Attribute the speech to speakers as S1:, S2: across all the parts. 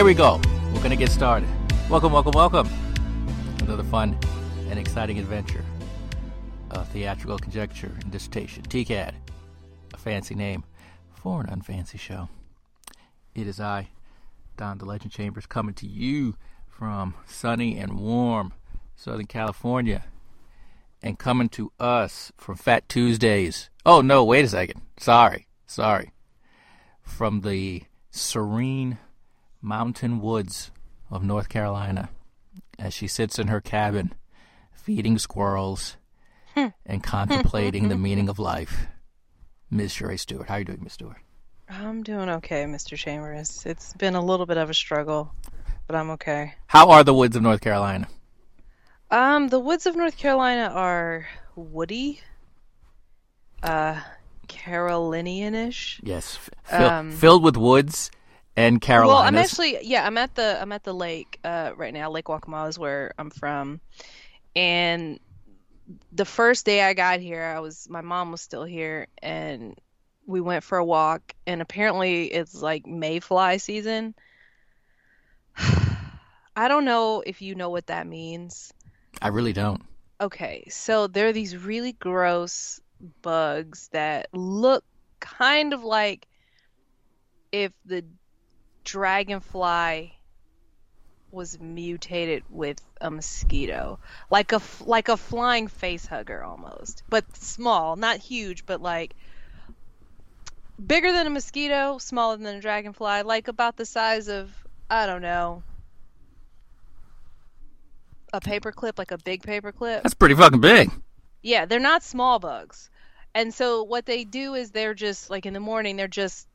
S1: here we go. We're gonna get started. Welcome, welcome, welcome. Another fun and exciting adventure. A theatrical conjecture and dissertation. TCAD. A fancy name for an unfancy show. It is I, Don the Legend Chambers, coming to you from sunny and warm Southern California and coming to us from Fat Tuesdays. Oh, no, wait a second. Sorry, sorry. From the serene mountain woods of North Carolina as she sits in her cabin feeding squirrels and contemplating the meaning of life. Ms. Sheree Stewart. How are you doing, Ms. Stewart?
S2: I'm doing okay, Mr. Chambers. It's been a little bit of a struggle, but I'm okay.
S1: How are the woods of North Carolina?
S2: Um, the woods of North Carolina are woody, uh, Carolinian-ish.
S1: Yes, f- fill-
S2: Um,
S1: filled with woods and Carolinas.
S2: Well, I'm actually yeah, I'm at the I'm at the lake uh, right now. Lake Waccamaw is where I'm from, and the first day I got here, I was my mom was still here, and we went for a walk. And apparently, it's like mayfly season. I don't know if you know what that means.
S1: I really don't.
S2: Okay, so there are these really gross bugs that look kind of like if the dragonfly was mutated with a mosquito, like a like a flying face hugger almost, but small, not huge, but like bigger than a mosquito, smaller than a dragonfly, like about the size of I don't know a paperclip, like a big paperclip.
S1: That's pretty fucking big.
S2: Yeah, they're not small bugs. And so what they do is they're just like in the morning they're just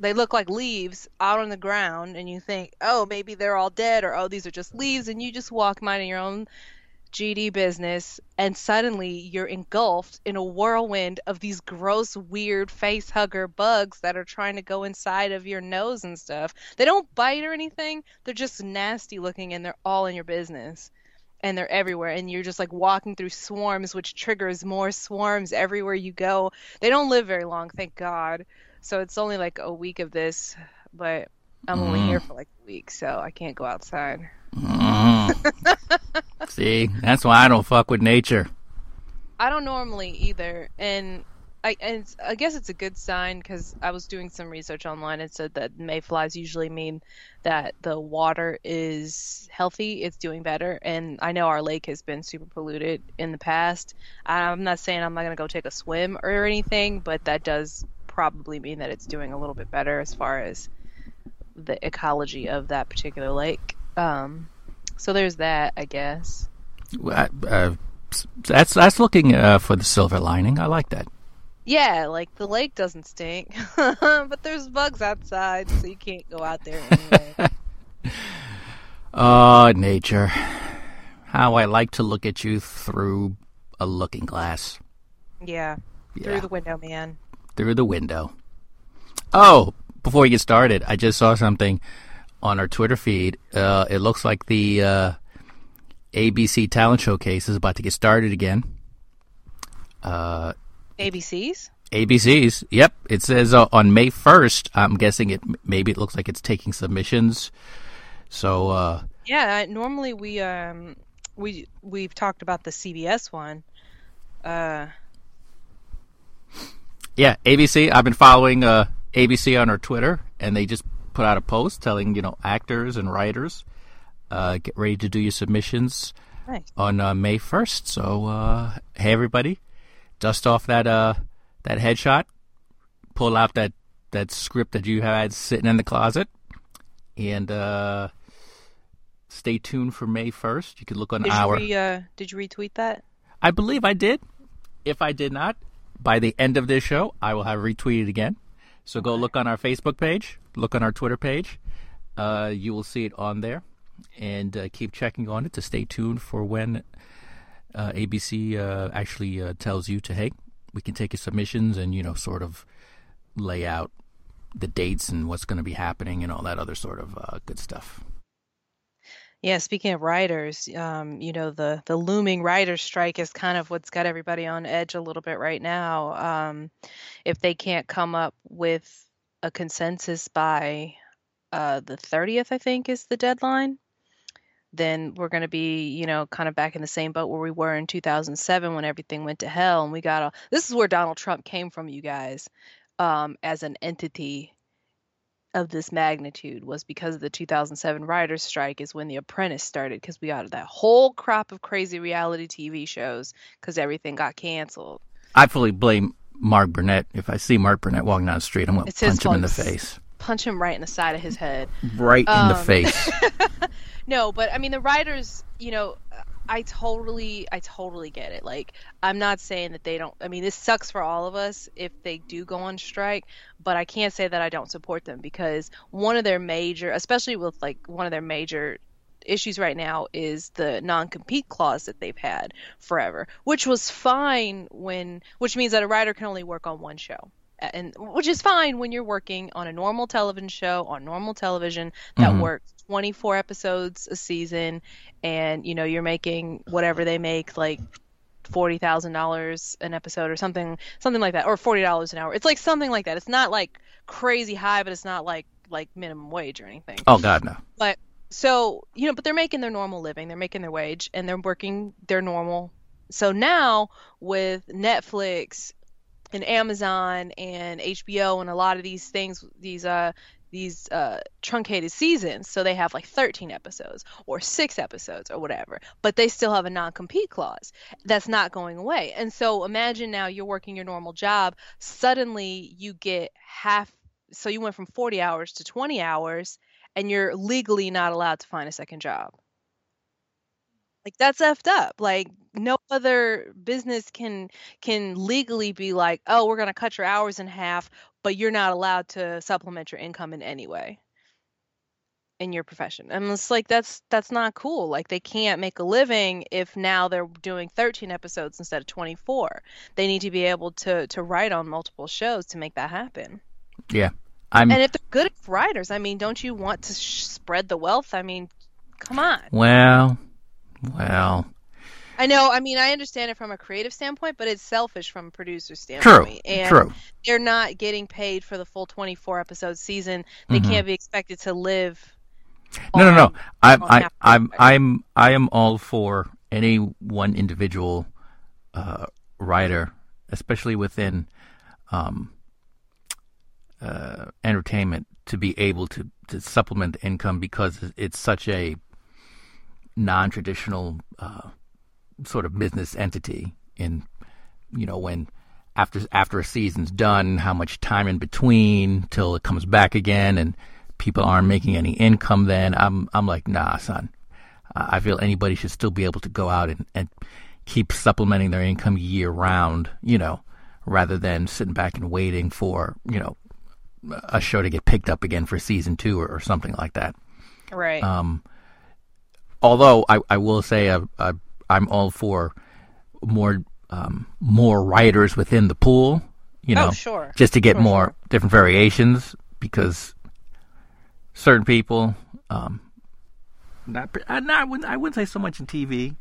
S2: they look like leaves out on the ground and you think, "Oh, maybe they're all dead or oh, these are just leaves." And you just walk minding your own GD business and suddenly you're engulfed in a whirlwind of these gross weird face hugger bugs that are trying to go inside of your nose and stuff. They don't bite or anything. They're just nasty looking and they're all in your business and they're everywhere and you're just like walking through swarms which triggers more swarms everywhere you go they don't live very long thank god so it's only like a week of this but i'm only mm. here for like a week so i can't go outside mm.
S1: See, that's why I don't fuck with nature.
S2: i don't normally either and I, and I guess it's a good sign because I was doing some research online and said that mayflies usually mean that the water is healthy, it's doing better. And I know our lake has been super polluted in the past. I'm not saying I'm not going to go take a swim or anything, but that does probably mean that it's doing a little bit better as far as the ecology of that particular lake. Um, so there's that, I guess.
S1: Uh, uh, that's that's looking uh, for the silver lining. I like that.
S2: Yeah, like the lake doesn't stink, but there's bugs outside, so you can't go out there anyway.
S1: Oh, nature. How I like to look at you through a looking glass.
S2: yeah,
S1: Yeah.
S2: through the window, man.
S1: Through the window. Oh, before we get started, I just saw something on our Twitter feed. Uh, it looks like the uh, ABC Talent Showcase is about to get started again. Uh,
S2: ABCs?
S1: ABC's, yep. It says uh, on May 1st. I'm guessing it. Maybe it looks like it's taking submissions. So, uh,
S2: Yeah, normally we um we we've talked about the CBS one.
S1: Yeah, ABC. I've been following uh, ABC on our Twitter, and they just put out a post telling you know actors and writers uh, get ready to do your submissions
S2: nice.
S1: on uh, May first. So uh, hey everybody, dust off that uh, that headshot, pull out that that script that you had sitting in the closet, and uh, stay tuned for May first. You can look on
S2: Did
S1: our.
S2: you re, uh did you retweet that?
S1: I believe I did. If I did not, by the end of this show, I will have retweeted again. So go look on our Facebook page, look on our Twitter page. Uh, you will see it on there, and uh, keep checking on it to stay tuned for when uh, ABC uh, actually uh, tells you to hey, we can take your submissions and you know sort of lay out the dates and what's going to be happening and all that other sort of uh, good stuff.
S2: Yeah, speaking of writers, um, you know, the the looming writers strike is kind of what's got everybody on edge a little bit right now. Um, if they can't come up with a consensus by uh, the 30th, I think is the deadline, then we're going to be, you know, kind of back in the same boat where we were in 2007 when everything went to hell and we got a this is where Donald Trump came from, you guys, um, as an entity of this magnitude was because of the 2007 writers strike is when the apprentice started because we got that whole crop of crazy reality tv shows because everything got canceled
S1: I fully blame Mark Burnett. If I see Mark Burnett walking down the street, I'm going to punch him in the face.
S2: punch him right in the side of his head
S1: Right in the
S2: Um,
S1: face.
S2: no but i mean the writers you know i totally i totally get it. Like i'm not saying that they don't i mean this sucks for all of us if they do go on strike but i can't say that i don't support them because one of their major especially with like one of their major issues right now is the non-compete clause that they've had forever which was fine when which means that a writer can only work on one show and which is fine when you're working on a normal television show on normal television that
S1: Mhm.
S2: works 24 episodes a season and you know you're making whatever they make like forty thousand dollars an episode or something something like that or forty dollars an hour. It's like something like that. It's not like crazy high but it's not like like minimum wage or anything.
S1: Oh God, no.
S2: but so you know but they're making their normal living. They're making their wage and they're working their normal. So now with netflix and amazon and hbo and a lot of these things these uh these uh truncated seasons. So they have like 13 episodes or 6 episodes or whatever but they still have a non-compete clause. That's not going away. And so imagine now you're working your normal job. Suddenly you get half so you went from 40 hours to 20 hours and you're legally not allowed to find a second job. Like that's effed up. Like no other business can can legally be like, "Oh, we're going to cut your hours in half, but you're not allowed to supplement your income in any way." in your profession. And it's like that's that's not cool. Like they can't make a living if now they're doing 13 episodes instead of 24. They need to be able to to write on multiple shows to make that happen.
S1: Yeah. I'm
S2: And if they're good writers, I mean, don't you want to sh- spread the wealth? I mean, come on.
S1: well, well,
S2: I know. I mean, I understand it from a creative standpoint, but it's selfish from a producer
S1: true,
S2: standpoint. And
S1: true.
S2: they're not getting paid for the full 24 episode season. They
S1: Mhm.
S2: can't be expected to live.
S1: No, no, no. I'm, I, I'm, I'm, I am all for any one individual uh, writer, especially within um, uh, entertainment, to be able to, to supplement the income because it's such a non-traditional uh, sort of business entity. In you know when after after a season's done, how much time in between till it comes back again, and people aren't making any income. Then I'm I'm like, nah, son. I feel anybody should still be able to go out and, and keep supplementing their income year round. You know, rather than sitting back and waiting for you know a show to get picked up again for season two or, or something like that.
S2: Right.
S1: Um, although I, I will say I, I, I'm all for more um, more writers within the pool. You know,
S2: oh, sure.
S1: just to get
S2: Sure,
S1: more
S2: sure.
S1: different variations because certain people, um, not, uh, not I wouldn't, I wouldn't say so much in TV.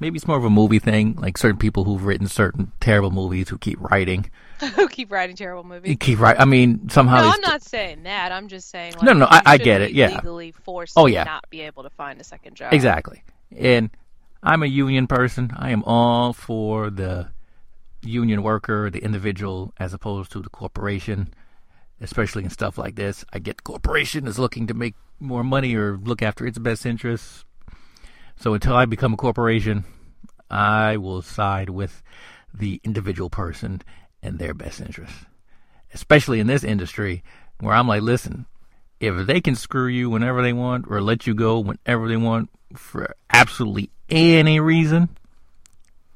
S1: Maybe it's more of a movie thing, like certain people who've written certain terrible movies who keep writing,
S2: Who keep writing terrible movies?
S1: keep writing. I mean, somehow
S2: No, I'm not saying that. I'm just saying. Like,
S1: No, no, I- I get it, yeah.
S2: Legally forced
S1: Oh,
S2: to
S1: yeah.
S2: not be able to find a second job.
S1: Exactly. And I'm a union person. I am all for the union worker, the individual, as opposed to the corporation, especially in stuff like this. I get the corporation is looking to make more money or look after its best interests. So until I become a corporation, I will side with the individual person and their best interests. Especially in this industry where I'm like, listen, if they can screw you whenever they want or let you go whenever they want for absolutely any reason,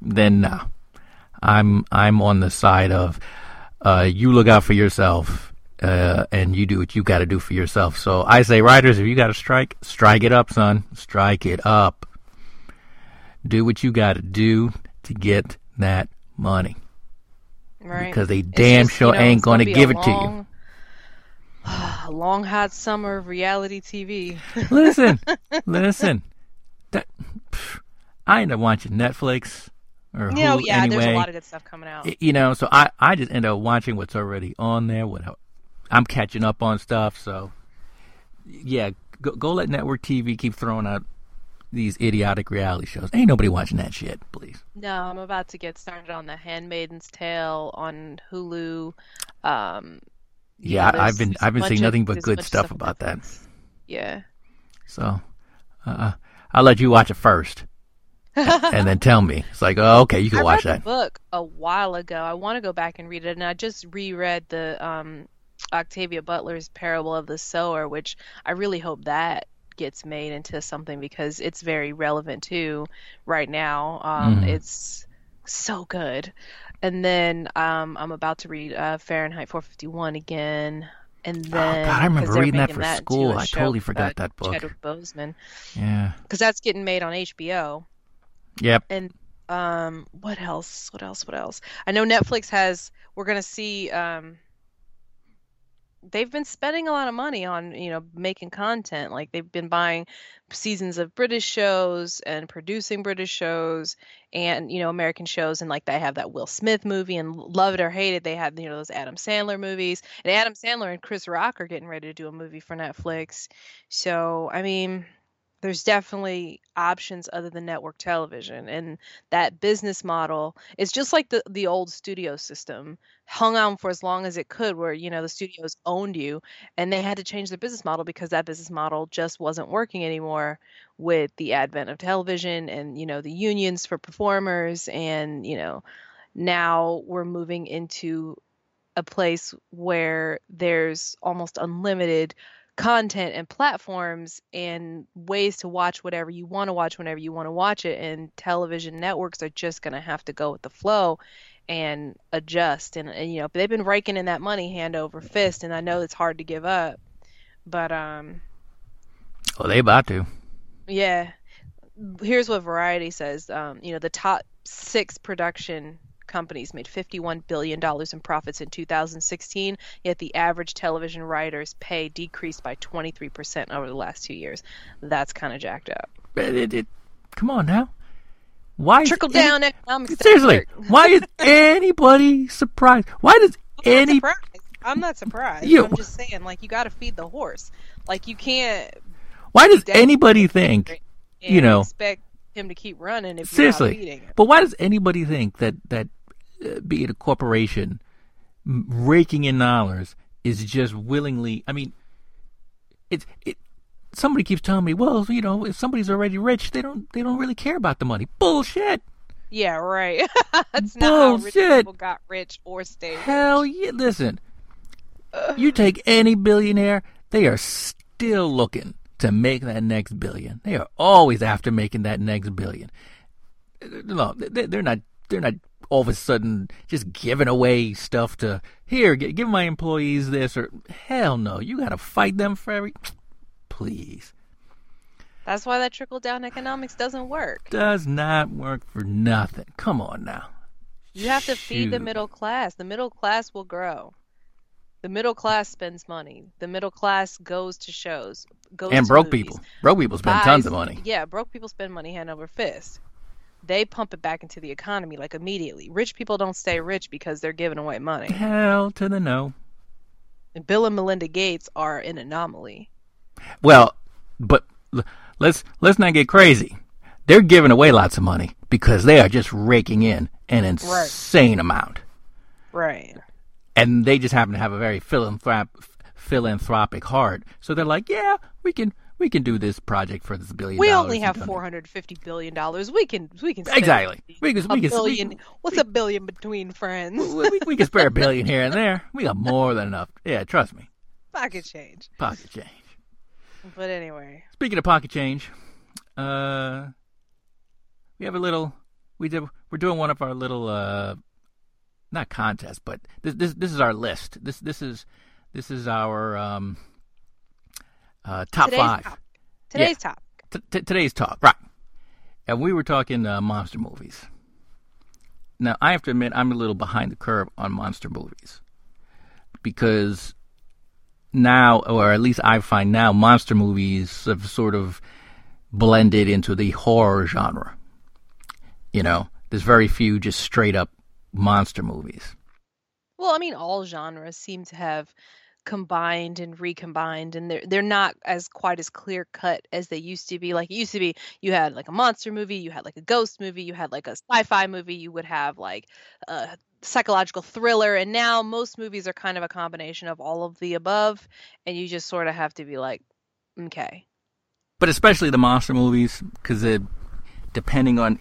S1: then no. I'm I'm on the side of uh, you look out for yourself uh, and you do what you got to do for yourself. So I say, writers, if you got to strike, strike it up, son. Strike it up. Do what you got to do to get that money
S2: Right.
S1: because they damn
S2: just,
S1: sure
S2: you know,
S1: ain't
S2: gonna
S1: going to give it to you.
S2: long- hot summer of reality TV.
S1: listen, listen. that pff, I end up watching Netflix or
S2: You know,
S1: Hulu
S2: yeah,
S1: anyway.
S2: there's a lot of good stuff coming out.
S1: You know, so I I just end up watching what's already on there. What I'm catching up on stuff. So yeah, go, go let network TV keep throwing out these idiotic reality shows. Ain't nobody watching that shit, please.
S2: No, I'm about to get started on The Handmaiden's Tale on Hulu. Um, you
S1: Yeah,
S2: know,
S1: I've been I've been seeing nothing but good
S2: of
S1: stuff about that.
S2: Yeah.
S1: So uh, I'll let you watch it first, and then tell me. It's like, oh, okay, you can
S2: I
S1: watch
S2: read
S1: that.
S2: book a while ago. I want to go back and read it, and I just reread the um, Octavia Butler's Parable of the Sower, which I really hope that gets made into something because it's very relevant too right now. Um,
S1: Mhm.
S2: It's so good. And then um, I'm about to read uh, Fahrenheit 451 again. And then,
S1: Oh, God, I remember reading that for
S2: into
S1: school. I totally forgot that book.
S2: Chadwick Boseman,
S1: Yeah.
S2: because that's getting made on HBO.
S1: Yep.
S2: And um, what else? What else? What else? I know Netflix has. We're gonna see. Um, they've been spending a lot of money on you know making content. Like they've been buying seasons of British shows and producing British shows and you know American shows. And like they have that Will Smith movie and Love It or Hate It. They had you know those Adam Sandler movies. And Adam Sandler and Chris Rock are getting ready to do a movie for Netflix. So I mean there's definitely options other than network television and that business model is just like the the old studio system hung on for as long as it could where you know the studios owned you and they had to change their business model because that business model just wasn't working anymore with the advent of television and you know the unions for performers and you know now we're moving into a place where there's almost unlimited content and platforms and ways to watch whatever you want to watch whenever you want to watch it and television networks are just going to have to go with the flow and adjust and, and you know they've been raking in that money hand over fist and I know it's hard to give up but um
S1: Well, they about to.
S2: yeah here's what variety says um you know the top 6 production companies made $51 billion in profits in 2016, yet the average television writer's pay decreased by 23% over the last two years. That's kind of jacked up.
S1: It, it, it- come on now. Why is
S2: Trickle
S1: any-
S2: down economics.
S1: Seriously, why is anybody surprised? Why does
S2: I'm
S1: any
S2: not surprised. I'm not surprised.
S1: You-
S2: I'm just saying, like, you got to feed the horse. Like, you can't
S1: why does anybody think
S2: and
S1: You know.
S2: expect him to keep running if
S1: seriously?
S2: you're not.
S1: But why does anybody think that that be it a corporation raking in dollars is just willingly? I mean, it's it. Somebody keeps telling me, well, you know, if somebody's already rich, they don't they don't really care about the money. Bullshit.
S2: Yeah, right. That's not how rich
S1: Bullshit.
S2: people got rich or stayed rich.
S1: Hell yeah! Listen, you take any billionaire, they are still looking to make that next billion. They are always after making that next billion. No, they- they're not. They're not all of a sudden just giving away stuff to here. gi- Give my employees this or hell no. You got to fight them for every. Please,
S2: That's why that trickle down economics doesn't work.
S1: does not work for nothing. Come on now.
S2: You have to feed the middle class. The middle class will grow. The middle class spends money. The middle class goes to shows, goes
S1: And
S2: to
S1: broke
S2: movies,
S1: people. Broke people spend tons of money.
S2: Yeah, broke people spend money hand over fist. They pump it back into the economy like immediately. Rich people don't stay rich because they're giving away money.
S1: Hell to the no.
S2: And Bill and Melinda Gates are an anomaly.
S1: Well, but let's let's not get crazy. They're giving away lots of money because they are just raking in an insane amount,
S2: Right.
S1: and they just happen to have a very philanthrop- philanthropic heart. So they're like, yeah, we can we can do this project for this billion.
S2: We only have four hundred fifty billion dollars. We can we can
S1: Exactly. We can-
S2: a
S1: we can- we-
S2: billion. What's a billion between friends?
S1: We, we, we can spare a billion here and there. We got more than enough. Yeah, trust me.
S2: Pocket change.
S1: Pocket change.
S2: But anyway,
S1: Speaking of pocket change, uh, we have a little. We did. We're doing one of our little, uh, not contest, but this this this is our list. This this is this is our um, uh, top
S2: today's
S1: five.
S2: topic. Today's topic.
S1: T- t- today's talk, right? And we were talking uh, monster movies. Now I have to admit I'm a little behind the curve on monster movies because now, or at least I find now, monster movies have sort of blended into the horror genre. You know, there's very few just straight up monster movies.
S2: Well, I mean, all genres seem to have combined and recombined and they're they're not as quite as clear cut as they used to be. Like it used to be you had like a monster movie you had like a ghost movie you had like a sci-fi movie you would have like a psychological thriller and now most movies are kind of a combination of all of the above and you just sort of have to be like okay.
S1: But especially the monster movies because depending on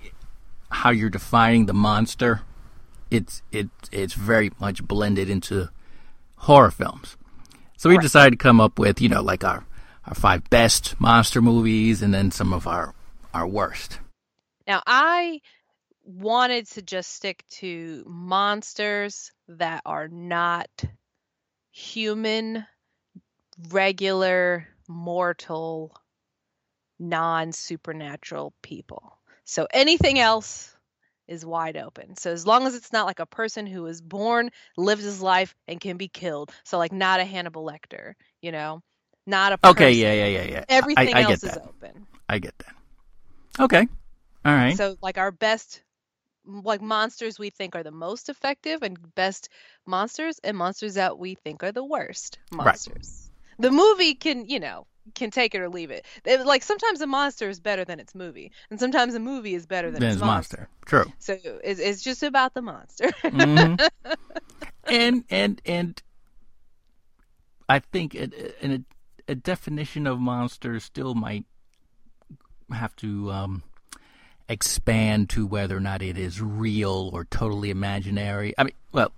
S1: how you're defining the monster it's it it's very much blended into horror films so we right. decided to come up with, you know, like our, our five best monster movies and then some of our, our worst.
S2: Now, I wanted to just stick to monsters that are not human, regular, mortal, non supernatural people. So anything else is wide open. So as long as it's not like a person who is born, lives his life, and can be killed. So like not a Hannibal Lecter, you know, not a person.
S1: okay, yeah, yeah, yeah, yeah.
S2: Everything
S1: I, I
S2: else
S1: is
S2: open.
S1: I get that. Okay, all right.
S2: So like our best like monsters we think are the most effective and best monsters and monsters that we think are the worst monsters. Right. The movie can, you know, can take it or leave it. it. Like sometimes a monster is better than its movie, and sometimes a movie is better than, its, its monster.
S1: monster. True.
S2: So it's, it's just about the monster.
S1: mm-hmm. And and and I think a, a, a, definition of monster still might have to um, expand to whether or not it is real or totally imaginary. I mean, well,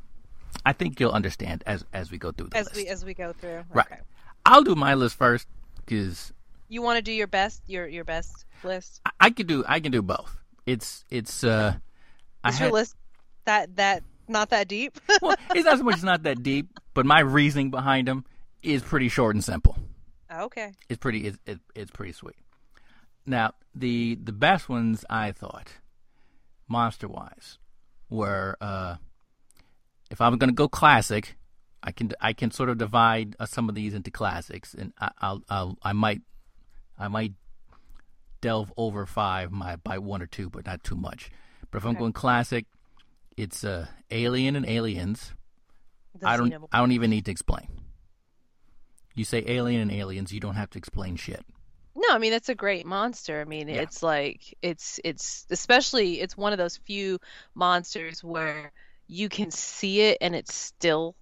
S1: I think you'll understand as as we go through the
S2: as
S1: list.
S2: we as we go through.
S1: Right. Okay. I'll do my list first because
S2: you want to do your best your your best list.
S1: I, I can do I can do both. It's it's uh.
S2: Is I your list that that not that deep?
S1: well, it's not so much it's not that deep, but my reasoning behind them is pretty short and simple.
S2: Okay.
S1: It's pretty it's it, it's pretty sweet. Now the the best ones I thought, monster wise, were uh, if I'm gonna go classic, I can I can sort of divide uh, some of these into classics, and I, I'll, I'll I might I might delve over five my by one or two, but not too much. But if I'm going classic, it's uh, Alien and Aliens. I don't I don't even need to explain. You say Alien and Aliens, you don't have to explain shit.
S2: No, I mean that's a great monster. I mean, yeah. it's like it's it's especially it's one of those few monsters where you can see it and it's still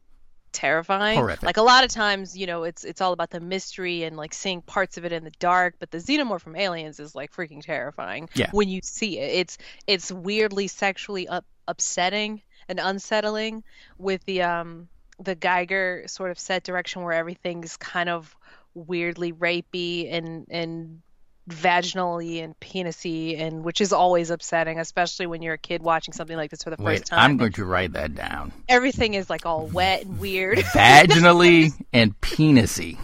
S2: terrifying.
S1: Horrific.
S2: Like a lot of times, you know, it's it's all about the mystery and like seeing parts of it in the dark, but the xenomorph from Aliens is like freaking terrifying
S1: yeah.
S2: when you see it. It's it's weirdly sexually up, upsetting and unsettling with the um the Giger sort of set direction where everything's kind of weirdly rapey and and vaginally and penisy and which is always upsetting especially when you're a kid watching something like this for the
S1: Wait,
S2: first time.
S1: I'm going to write that down.
S2: Everything is like all wet and weird.
S1: Vaginally and penisy.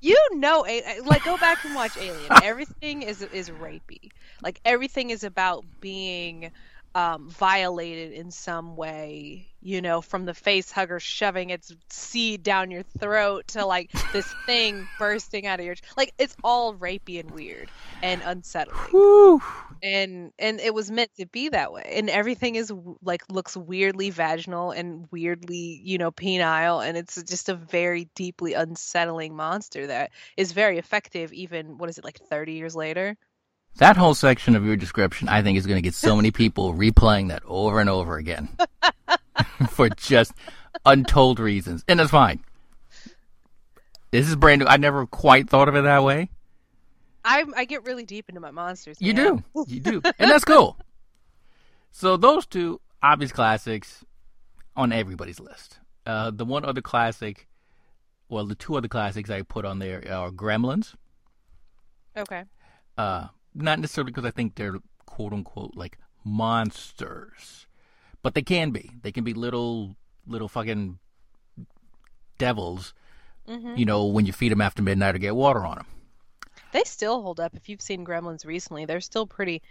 S2: You know like go back and watch alien. Everything is is rapey. Like everything is about being um, violated in some way, you know, from the face hugger shoving its seed down your throat to like this thing bursting out of your like it's all rapey and weird and unsettling. And and it was meant to be that way. And everything is like looks weirdly vaginal and weirdly, you know, penile and it's just a very deeply unsettling monster that is very effective even what is it like 30 years later?
S1: That whole section of your description, I think, is going to get so many people replaying that over and over again for just untold reasons. And that's fine. This is brand new. I never quite thought of it that way.
S2: I I get really deep into my monsters.
S1: Man. You do. You do. and that's cool. So those two obvious classics on everybody's list. Uh, the one other classic, well, the two other classics I put on there are Gremlins.
S2: Okay.
S1: Uh, not necessarily because I think they're quote unquote like monsters, but they can be. They can be little little fucking devils. Mm-hmm. You know, when you feed them after midnight or get water on them.
S2: They still hold up. If you've seen Gremlins recently, they're still pretty.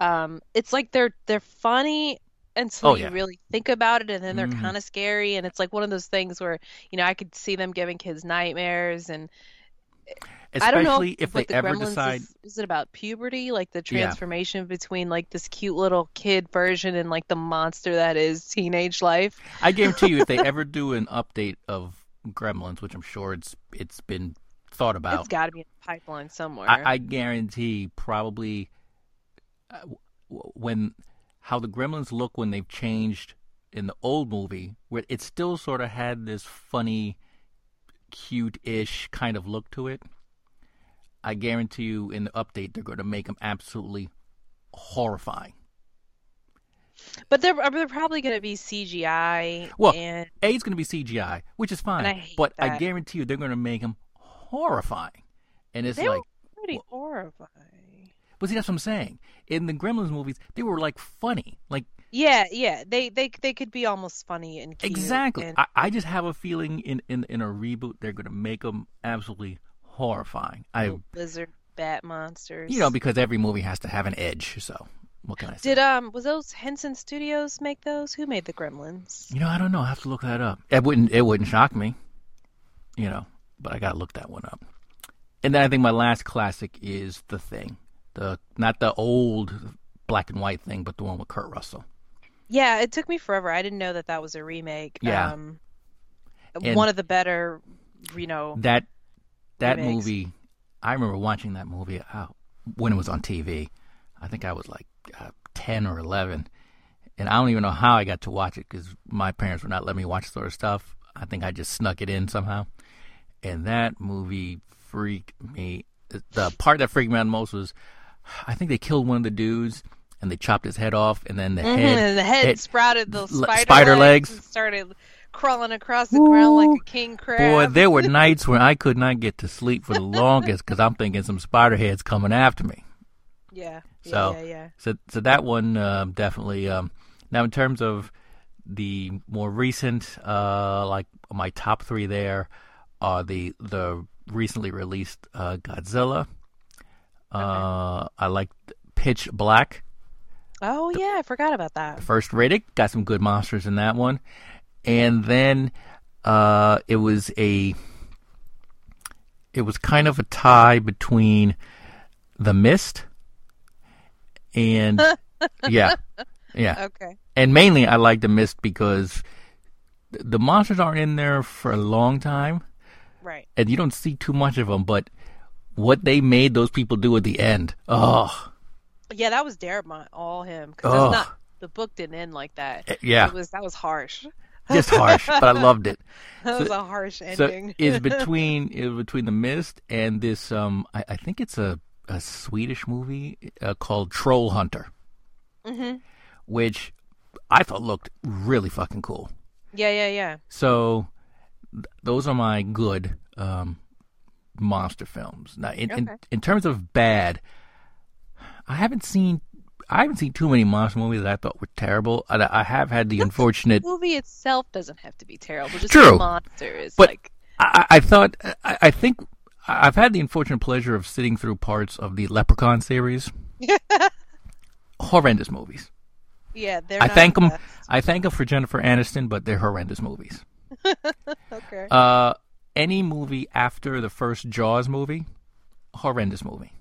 S2: Um, it's like they're they're funny until
S1: oh,
S2: you really think about it, and then they're
S1: mm-hmm.
S2: kind of scary. And it's like one of those things where you know I could see them giving kids nightmares, and I don't know
S1: Especially if they
S2: what the
S1: ever
S2: Gremlins
S1: decide.
S2: Is, is it about puberty, like the
S1: Yeah.
S2: transformation between like this cute little kid version and like the monster that is teenage life?
S1: I guarantee you, if they ever do an update of Gremlins, which I'm sure it's it's been thought about,
S2: It's got to be in the pipeline somewhere.
S1: I, I guarantee probably uh, when how the Gremlins look when they've changed in the old movie, where it still sort of had this funny, cute-ish kind of look to it. I guarantee you, in the update, they're going to make them absolutely horrifying.
S2: But they're uh, they're probably going to be CGI
S1: Well,
S2: and
S1: A is going to be CGI, which is fine,
S2: I
S1: but I guarantee you, they're going to make them horrifying. And it's
S2: they
S1: like,
S2: pretty horrifying.
S1: But see, that's what I'm saying. In the Gremlins movies, they were like funny. Like
S2: Yeah, yeah. They they they could be almost funny and cute.
S1: exactly.
S2: and-
S1: I, I just have a feeling in, in, in a reboot they're going to make them absolutely horrifying. I
S2: lizard bat monsters.
S1: you know because every movie has to have an edge. So what can I say?
S2: Did um was those Henson Studios make those? Who made the Gremlins?
S1: you know I don't know. I have to look that up. It wouldn't it wouldn't shock me. You know, but I got to look that one up. And then I think my last classic is The Thing. The not the old black and white thing, but the one with Kurt Russell.
S2: Yeah, it took me forever. I didn't know that that was a remake.
S1: Yeah.
S2: Um, one of the better, you know.
S1: that that
S2: remakes.
S1: movie i remember watching that movie uh, when it was on tv i think i was like uh, 10 or 11 and i don't even know how i got to watch it because my parents would not let me watch sort of stuff i think i just snuck it in somehow and that movie freaked me the part that freaked me out the most was i think they killed one of the dudes and they chopped his head off and then the
S2: Mhm,
S1: head
S2: the head
S1: it-
S2: sprouted those spider,
S1: spider legs.
S2: and started crawling across the ground like a king crab.
S1: Boy, there were nights where I could not get to sleep for the longest because I'm thinking some spider heads coming after me.
S2: yeah, yeah,
S1: So-
S2: yeah, yeah.
S1: So, so that one um, definitely. Um, now, in terms of the more recent, uh, like my top three, there are the the recently released uh, Godzilla. Uh, I like Pitch Black.
S2: Oh yeah, I forgot about that.
S1: First rated, got some good monsters in that one, and then uh, it was a it was kind of a tie between The Mist and yeah, yeah,
S2: Okay.
S1: and mainly I like The Mist because the monsters aren't in there for a long time,
S2: Right.
S1: and you don't see too much of them, but what they made those people do at the end, oh,
S2: Yeah, that was Darabont, all him. Because
S1: Ugh.
S2: not the book didn't end like that.
S1: Eh, yeah.
S2: it was that was harsh.
S1: just harsh, but I loved it.
S2: That
S1: So-
S2: was a harsh ending.
S1: So is between it's between the mist and this um I, I think it's a a Swedish movie uh, called Troll Hunter,
S2: hmm
S1: which I thought looked really fucking cool.
S2: Yeah, yeah, yeah.
S1: So th- those are my good um monster films. Now in, in
S2: Okay.
S1: in terms of bad, I haven't seen I haven't seen too many monster movies that I thought were terrible. I, I have had the unfortunate
S2: The movie itself doesn't have to be terrible. Just
S1: True.
S2: the monster is
S1: But-
S2: like
S1: I, I thought I, I think I've had the unfortunate pleasure of sitting through parts of the Leprechaun series. horrendous movies.
S2: yeah, they're
S1: I thank
S2: the
S1: them. I thank them for Jennifer Aniston, but they're horrendous movies.
S2: Okay.
S1: Uh, any movie after the first Jaws movie, horrendous movie.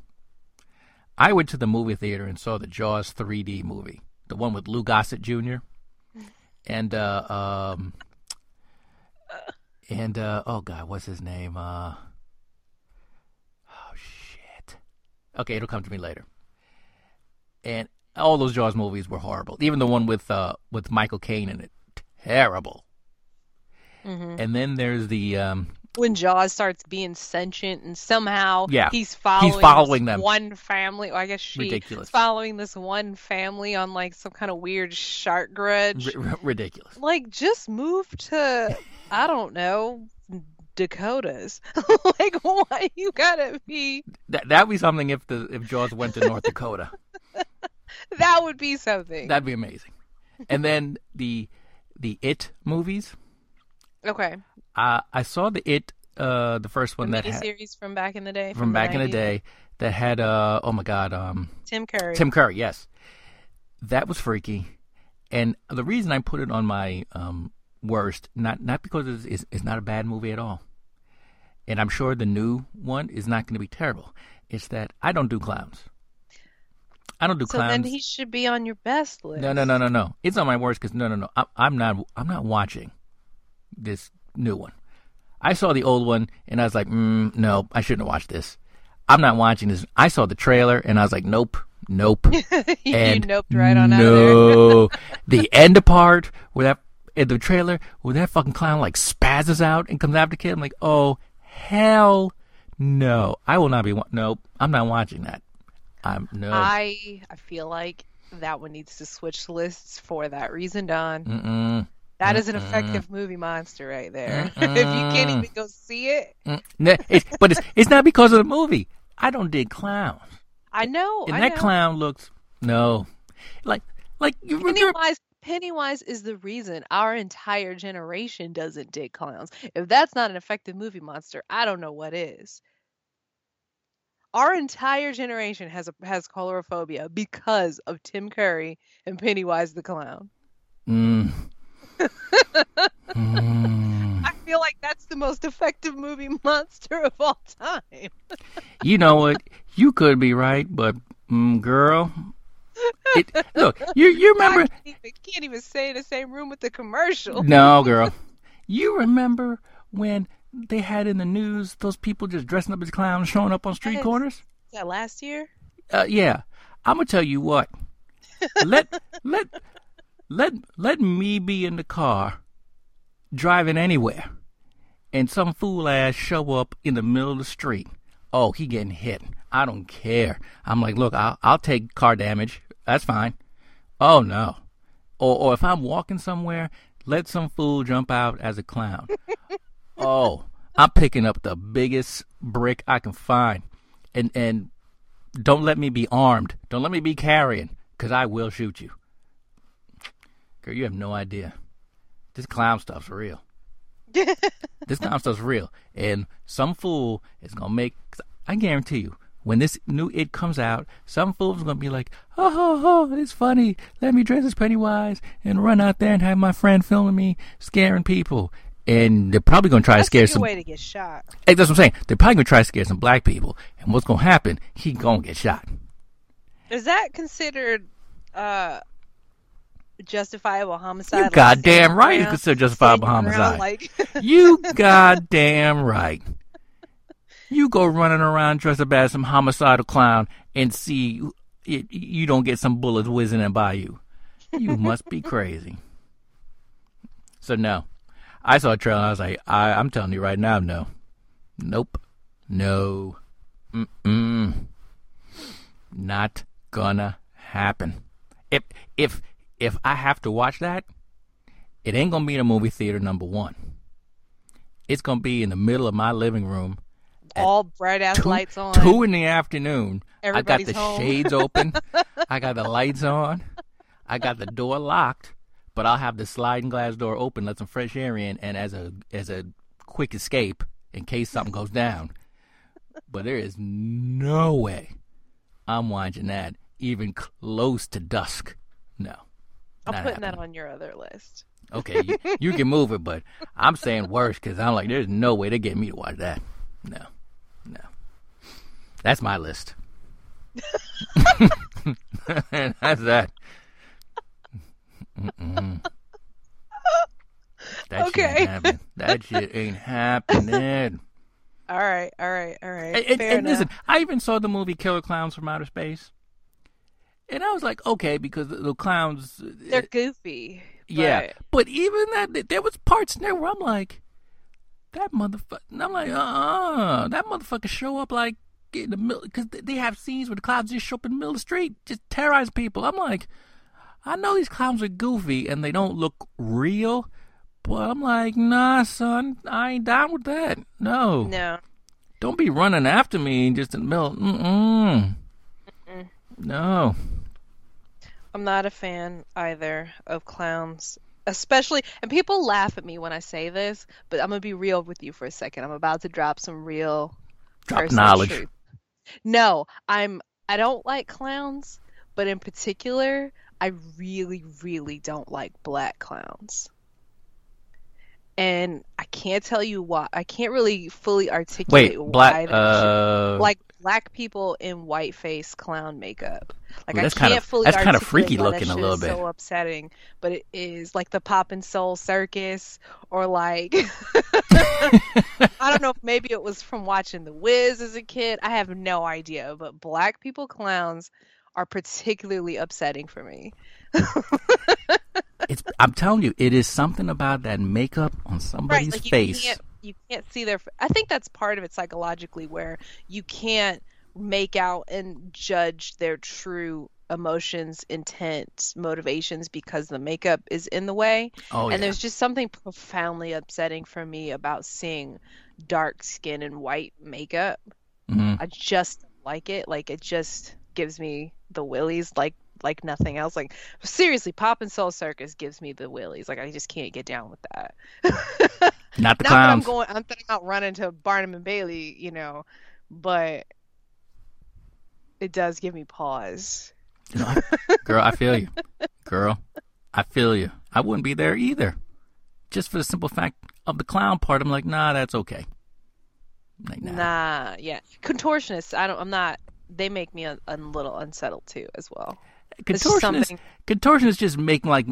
S1: I went to the movie theater and saw the Jaws 3D movie, the one with Lou Gossett Jr. and uh, um, and uh, oh god, what's his name? Uh, oh shit. Okay, it'll come to me later. And all those Jaws movies were horrible. Even the one with uh, with Michael Caine in it, terrible.
S2: hmm
S1: And then there's the um,
S2: When Jaws starts being sentient and somehow
S1: Yeah,
S2: he's following,
S1: following
S2: this
S1: them.
S2: one family. Well, I guess she
S1: Ridiculous.
S2: following this one family on like some kind of weird shark grudge.
S1: ri- ridiculous.
S2: like just move to I don't know Dakotas. like why you gotta be
S1: That that'd be something if the if Jaws went to North Dakota.
S2: that would be something.
S1: That'd be amazing. And then the the It movies.
S2: okay.
S1: I saw the It uh, the first
S2: The
S1: one that had
S2: miniseries from back in the day.
S1: from back in the day that had uh oh my god um
S2: Tim Curry.
S1: Tim Curry yes that was freaky and the reason I put it on my um worst not not because it's, it's, it's not a bad movie at all and I'm sure the new one is not going to be terrible. It's that I don't do clowns. I don't do
S2: So
S1: clowns.
S2: then he should be on your best list.
S1: No, no, no, no, no. It's on my worst because no, no, no. I, I'm not. I'm not watching this new one. I saw the old one and I was like, mm, no, I shouldn't have watched this. I'm not watching this. I saw the trailer and I was like, nope, nope.
S2: you
S1: and
S2: noped right on out there.
S1: no, the end part where that in the trailer where that fucking clown like spazzes out and comes after the kid. I'm like, oh hell no, I will not be. wa- Nope, I'm not watching that. I'm no.
S2: I I feel like that one needs to switch lists for that reason, Don.
S1: Mm-mm.
S2: That is an effective movie monster right there. if you can't even go see it,
S1: it's, but it's it's not because of the movie. I don't dig clowns,
S2: I know.
S1: and
S2: I
S1: that
S2: know.
S1: clown looks no, like like you.
S2: Pennywise Pennywise is the reason our entire generation doesn't dig clowns. If that's not an effective movie monster, I don't know what is. Our entire generation has a, has coulrophobia because of Tim Curry and Pennywise the clown.
S1: Mm. Mm.
S2: I feel like that's the most effective movie monster of all time.
S1: You know what? You could be right, but mm, girl, it, look, you you remember?
S2: I can't even, can't even say in the same room with the commercial.
S1: No, girl, you remember when they had in the news those people just dressing up as clowns showing up on street
S2: Yes.
S1: corners?
S2: That last year?
S1: Uh, yeah, I'm gonna tell you what. Let let let let me be in the car, driving anywhere, and some fool ass show up in the middle of the street. Oh, he getting hit. I don't care. I'm like, look, I'll I'll take car damage. That's fine. Oh no. Or or if I'm walking somewhere, let some fool jump out as a clown. oh, I'm picking up the biggest brick I can find, and and don't let me be armed. Don't let me be carrying, because I will shoot you. Girl, you have no idea. This clown stuff's real. this clown stuff's real. And some fool is going to make, I guarantee you, when this new It comes out, some fool's going to be like, oh, oh, oh, it's funny. Let me dress as Pennywise and run out there and have my friend filming me scaring people. And they're probably going to try to scare some.
S2: way to get shot.
S1: Hey, that's what I'm saying. They're probably gonna try to scare some black people, and what's gonna happen? He gonna get shot.
S2: Is that considered uh justifiable homicide?
S1: You goddamn right it's
S2: around-
S1: considered justifiable
S2: standing around
S1: homicide.
S2: Like,
S1: You goddamn right. You go running around dressed up as some homicidal clown and see it, you don't get some bullets whizzing in by you. You must be crazy. So no, I saw a trailer. I was like, I, I'm telling you right now, no, nope, no, mm-mm, not gonna happen. If if if I have to watch that, it ain't gonna be in a movie theater. Number one, it's gonna be in the middle of my living room.
S2: all bright ass
S1: Two,
S2: lights on.
S1: two in the afternoon.
S2: Everybody's
S1: I got the
S2: home.
S1: shades open. I got the lights on. I got the door locked, but I'll have the sliding glass door open, let some fresh air in, and as a as a quick escape in case something goes down. But there is no way I'm watching that even close to dusk. No.
S2: I'm putting that on your other list.
S1: Okay, you, you can move it, but I'm saying worse because I'm like, there's no way they get me to watch that. No, no. That's my list. That's that. Mm-mm. That shit
S2: Okay.
S1: ain't happening. That shit ain't happening.
S2: All right, all right, all right.
S1: And, and-
S2: Fair
S1: and listen, I even saw the movie Killer Clowns from Outer Space, and I was like, okay, because the, the clowns,
S2: They're goofy.
S1: yeah,
S2: but-
S1: but even that, there was parts in there where I'm like, that motherfucker. And I'm like, uh, uh that motherfucker show up like in the middle because they have scenes where the clowns just show up in the middle of the street, just terrorize people. I'm like, I know these clowns are goofy and they don't look real, but I'm like, nah, son, I ain't down with that. No,
S2: No.
S1: don't be running after me just in the middle. Mm-mm. No.
S2: I'm not a fan either of clowns. Especially, and people laugh at me when I say this, but I'm gonna be real with you for a second. I'm about to drop some real
S1: Drop knowledge.
S2: truth. No, I'm. I don't like clowns, but in particular, I really, really don't like black clowns. And I can't tell you why. I can't really fully articulate
S1: Wait,
S2: why
S1: black. Uh,
S2: like black people in white face clown makeup. Like
S1: Ooh,
S2: I can't
S1: kinda-
S2: fully
S1: that's kinda freaky looking a little bit.
S2: So upsetting, but it is like the Pop and Soul Circus, or like I don't know if maybe it was from watching The Wiz as a kid. I have no idea, but black people clowns are particularly upsetting for me.
S1: it's. I'm telling you, it is something about that makeup on somebody's
S2: like you
S1: face.
S2: You can't see their. I think that's part of it psychologically, where you can't make out and judge their true emotions, intent, motivations because the makeup is in the way.
S1: Oh yeah.
S2: and there's just something profoundly upsetting for me about seeing dark skin and white makeup.
S1: Mhm.
S2: I just like it. Like it just gives me the willies like like nothing else. Like seriously, Pop and Soul Circus gives me the willies. Like I just can't get down with that.
S1: Not the
S2: Not that I'm going I'm thinking about running to Barnum and Bailey, you know, but it does give me pause.
S1: Girl, I feel you. Girl, I feel you. I wouldn't be there either. Just for the simple fact of the clown part, I'm like, nah, that's okay. Like, nah.
S2: Nah, yeah. Contortionists, I don't I'm not they make me a, a little unsettled too as well. Just
S1: Contortionists,
S2: something-
S1: contortionists just make like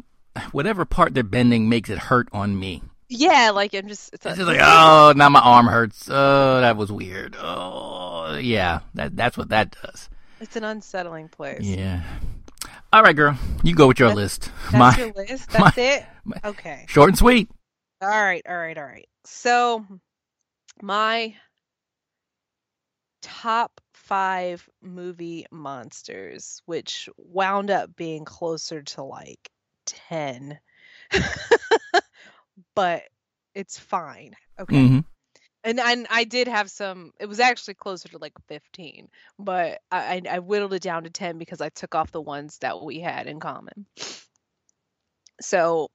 S1: whatever part they're bending makes it hurt on me.
S2: Yeah, like I'm just it's,
S1: It's just like, oh, now my arm hurts. Oh, that was weird. Oh, yeah, that that's what that does.
S2: it's an unsettling place.
S1: Yeah. All right, girl, you go with your list.
S2: That's
S1: my
S2: your list. That's it.
S1: my-
S2: Okay.
S1: short and sweet.
S2: All right. All right. All right. So, my top five movie monsters, which wound up being closer to like 10, but it's fine. Okay.
S1: hmm
S2: And, and I did have some, it was actually closer to like 15, but I, I I whittled it down to 10 because I took off the ones that we had in common. So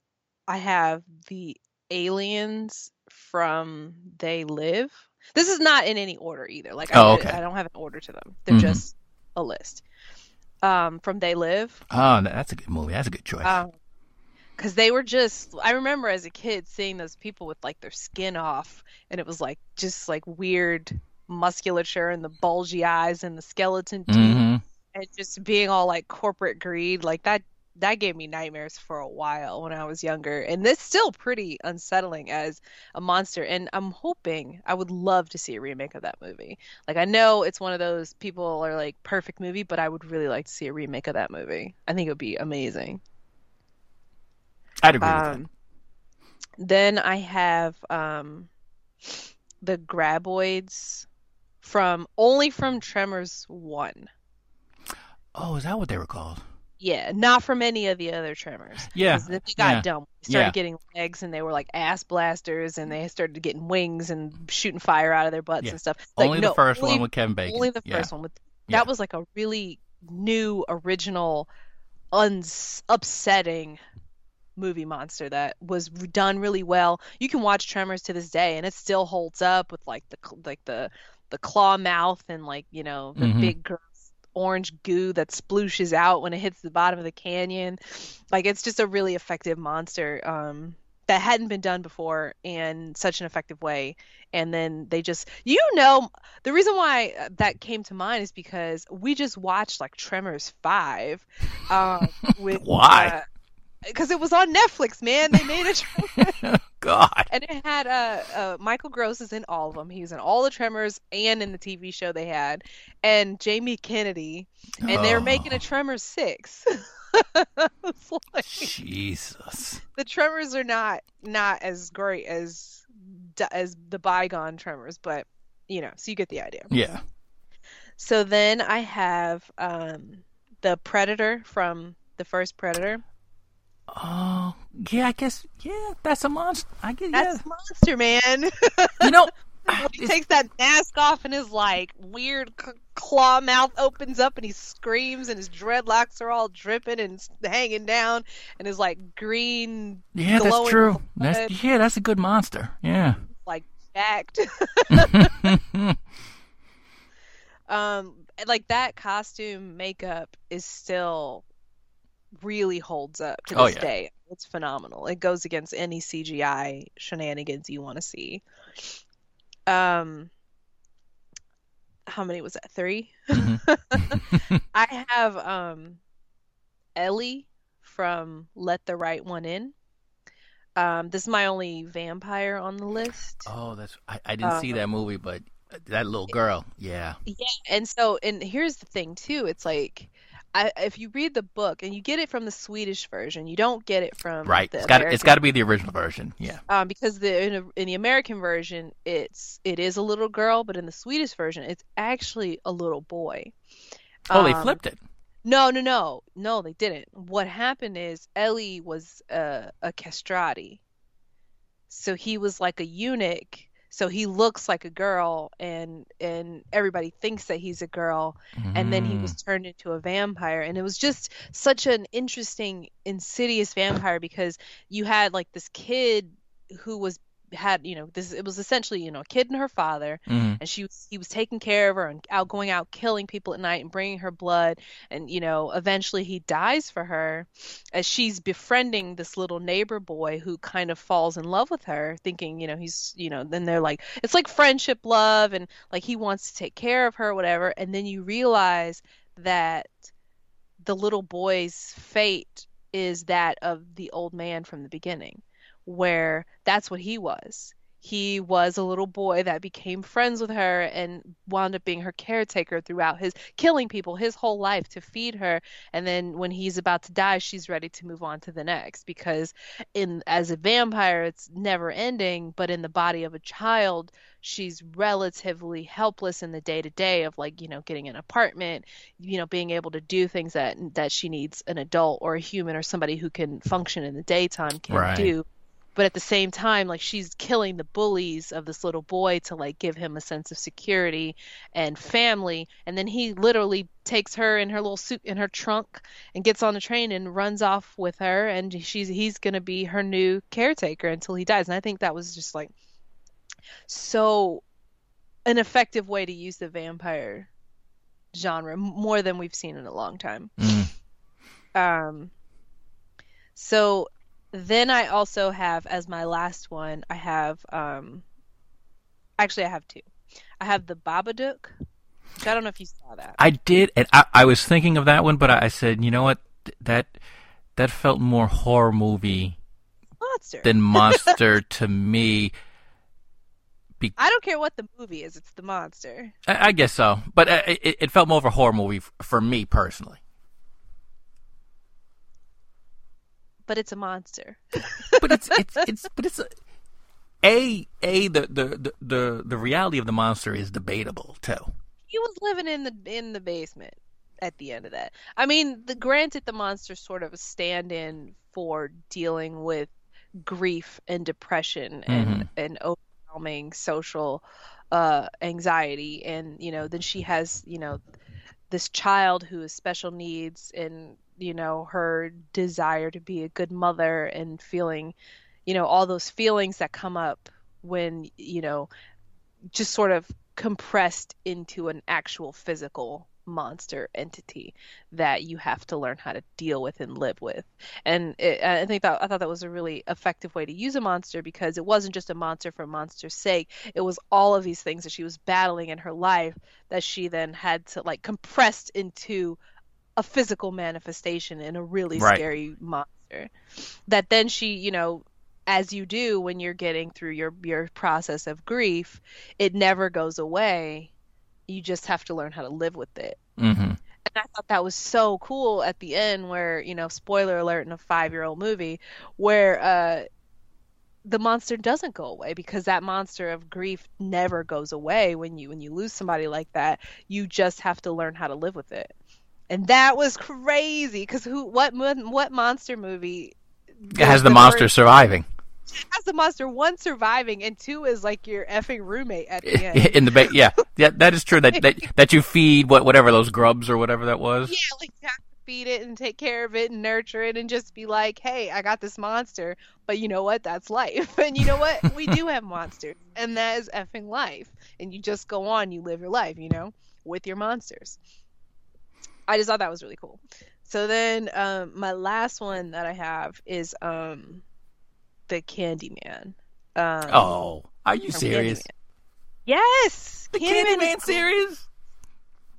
S2: I have the aliens from They Live. This is not in any order either. Like I,
S1: Oh,
S2: did-
S1: okay.
S2: I don't have an order to them. They're
S1: Mhm.
S2: just a list. Um, from They Live.
S1: Oh, that's a good movie. That's a good choice.
S2: Um, because they were just I remember as a kid seeing those people with like their skin off and it was like just like weird musculature and the bulgy eyes and the skeleton teeth
S1: hmm
S2: and just being all like corporate greed like that that gave me nightmares for a while when I was younger and it's still pretty unsettling as a monster and I'm hoping I would love to see a remake of that movie. Like I know it's one of those people are like perfect movie but I would really like to see a remake of that movie. I think it would be amazing
S1: I'd agree
S2: um, then I have um, the graboids from only from Tremors one.
S1: Oh, is that what they were called?
S2: Yeah, not from any of the other Tremors.
S1: Yeah,
S2: they got
S1: yeah.
S2: dumb. They started
S1: Yeah.
S2: getting legs, and they were like ass blasters, and they started getting wings and shooting fire out of their butts
S1: Yeah.
S2: and stuff. Like,
S1: Only the first
S2: only,
S1: one with Kevin Bacon.
S2: only the first one with that was like a really new, original, uns upsetting movie monster that was done really well. You can watch Tremors to this day, and it still holds up with like the like the the claw mouth and like you know the
S1: Mhm.
S2: big gross orange goo that splooshes out when it hits the bottom of the canyon. Like it's just a really effective monster. Um, that hadn't been done before in such an effective way and then they just you know the reason why uh, that came to mind is because we just watched like tremors 5 um with
S1: Why?
S2: Because it was on netflix man. They made a Tremors-
S1: God.
S2: and it had uh, uh michael gross is in all of them he was in all the tremors and in the tv show they had. And jamie kennedy. And they were making
S1: Oh,
S2: a tremors 6 like-
S1: Jesus.
S2: the tremors are not not as great as as the bygone tremors but you know so you get the idea.
S1: Yeah.
S2: so then i have um the predator from the first predator
S1: Oh, yeah. I guess. Yeah, that's a monster. I guess.
S2: that's a monster man
S1: You know.
S2: he takes that mask off and his like weird c- claw mouth opens up and he screams and his dreadlocks are all dripping and hanging down and his like green
S1: yeah, that's true.
S2: blood.
S1: That's yeah. That's a good monster. Yeah.
S2: like jacked um like that costume makeup is still really holds up to
S1: Oh,
S2: this
S1: yeah.
S2: day it's phenomenal. It goes against any CGI shenanigans you want to see. Um, how many was that? 3
S1: Mm-hmm.
S2: I have um Ellie from Let the Right One In. Um, this is my only vampire on the list.
S1: Oh, that's I, I didn't see
S2: Um,
S1: that movie, but that little girl, yeah.
S2: Yeah, and so and here's the thing too. It's like I, if you read the book and you get it from the Swedish version, you don't get it from
S1: Right.
S2: the
S1: It's got it's got to be the original version. Yeah.
S2: um, because the in, a, in the American version, it's it is a little girl, but in the Swedish version, it's actually a little boy.
S1: Oh, they
S2: Um,
S1: flipped it.
S2: No, no, no, no, they didn't. What happened is Ellie was a, a castrati, so he was like a eunuch. So he looks like a girl, and and everybody thinks that he's a girl, and then he
S1: Mm.
S2: was turned into a vampire and it was just such an interesting insidious vampire because you had like this kid who was had you know this it was essentially you know a kid and her father
S1: Mhm.
S2: and she was he was taking care of her and out going out killing people at night and bringing her blood and you know eventually he dies for her as she's befriending this little neighbor boy who kind of falls in love with her thinking you know he's you know then they're like it's like friendship love and like he wants to take care of her whatever and then you realize that the little boy's fate is that of the old man from the beginning where that's what he was. He was a little boy that became friends with her and wound up being her caretaker throughout his killing people his whole life to feed her. And then when he's about to die she's ready to move on to the next because in as a vampire it's never ending but in the body of a child she's relatively helpless in the day to day of like you know getting an apartment you know being able to do things that that she needs an adult or a human or somebody who can function in the daytime can
S1: Right.
S2: do but at the same time like she's killing the bullies of this little boy to like give him a sense of security and family and then he literally takes her in her little suit in her trunk and gets on the train and runs off with her and she's he's going to be her new caretaker until he dies and i think that was just like so an effective way to use the vampire genre more than we've seen in a long time
S1: Mm.
S2: um so then I also have as my last one, I have um actually I have two. I have the Babadook. I don't know if you saw that.
S1: I did, and I, I was thinking of that one, but I, I said, you know what, that that felt more horror movie
S2: Monster.
S1: than monster to me.
S2: I don't care what the movie is, it's the monster.
S1: I, I guess so, but uh, it, it felt more of a horror movie f- for me personally.
S2: But it's a monster.
S1: But it's it's it's but it's a, a a the, the the the reality of the monster is debatable too.
S2: He was living in the in the basement at the end of that. I mean, the granted the monster's sort of a stand-in for dealing with grief and depression and and overwhelming social uh anxiety and you know then she has you know this child who has special needs and you know her desire to be a good mother and feeling you know all those feelings that come up when you know just sort of compressed into an actual physical monster entity that you have to learn how to deal with and live with. And it, I think that I thought that was a really effective way to use a monster because it wasn't just a monster for monster's sake. It was all of these things that she was battling in her life that she then had to like compressed into a physical manifestation in a really
S1: Right.
S2: scary monster. That then she, you know, as you do when you're getting through your your process of grief, it never goes away. You just have to learn how to live with it.
S1: hmm
S2: And I thought that was so cool at the end where, you know, spoiler alert in a 5-year-old movie where uh the monster doesn't go away because that monster of grief never goes away when you when you lose somebody like that. You just have to learn how to live with it. And that was crazy cuz who what what monster movie
S1: It has the
S2: the
S1: monster
S2: first-
S1: surviving
S2: has the monster one surviving and two is like your effing roommate at the end.
S1: in the ba- yeah yeah that is true that that that you feed what whatever those grubs or whatever that was.
S2: Yeah, like you have to feed it and take care of it and nurture it and just be like, hey, I got this monster, but you know what? That's life. And you know what? we do have monsters, and that is effing life. And you just go on, you live your life, you know, with your monsters. I just thought that was really cool. So then, um, my last one that I have is um, the Candyman. Um,
S1: Oh, are you serious?
S2: Candyman. Yes,
S1: The
S2: Candyman,
S1: Candyman
S2: is,
S1: series?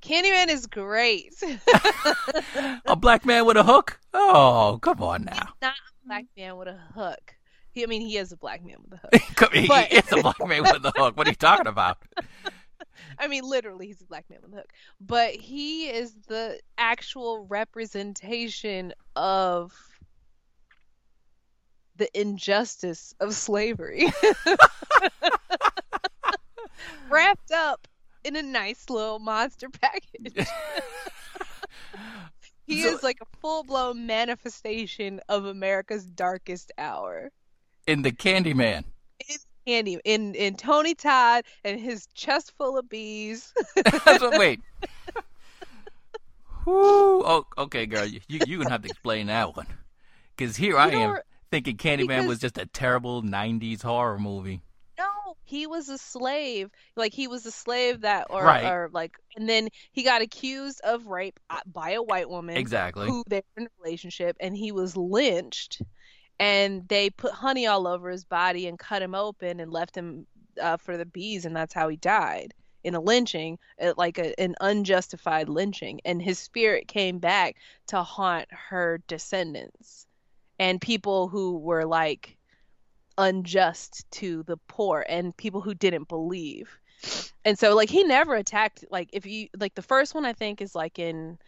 S2: Candyman is great.
S1: A black man with a hook? Oh, come on now.
S2: He's Not a black man with a hook. He, I mean, he is a black man with a hook.
S1: Come- he
S2: But-
S1: is a black man with a hook. What are you talking about?
S2: I mean, literally, he's a black man with a hook. But he is the actual representation of the injustice of slavery. Wrapped up in a nice little monster package. He
S1: So-
S2: is like a full blown manifestation of America's darkest hour.
S1: In the Candyman.
S2: Candy in in Tony Todd and his chest full of bees.
S1: wait. Whew. Oh, okay, girl. You you you gonna have to explain that one. Because here I am thinking Candyman
S2: because-
S1: was just a terrible '90s horror movie.
S2: No, he was a slave. Like he was a slave that, or,
S1: Right.
S2: or like, and then he got accused of rape uh, by a white woman
S1: Exactly.
S2: who they were in a relationship, and he was lynched. And they put honey all over his body and cut him open and left him uh, for the bees, and that's how he died in a lynching, uh, like a, an unjustified lynching. And his spirit came back to haunt her descendants and people who were like unjust to the poor and people who didn't believe. And so like he never attacked like if you like the first one I think is like in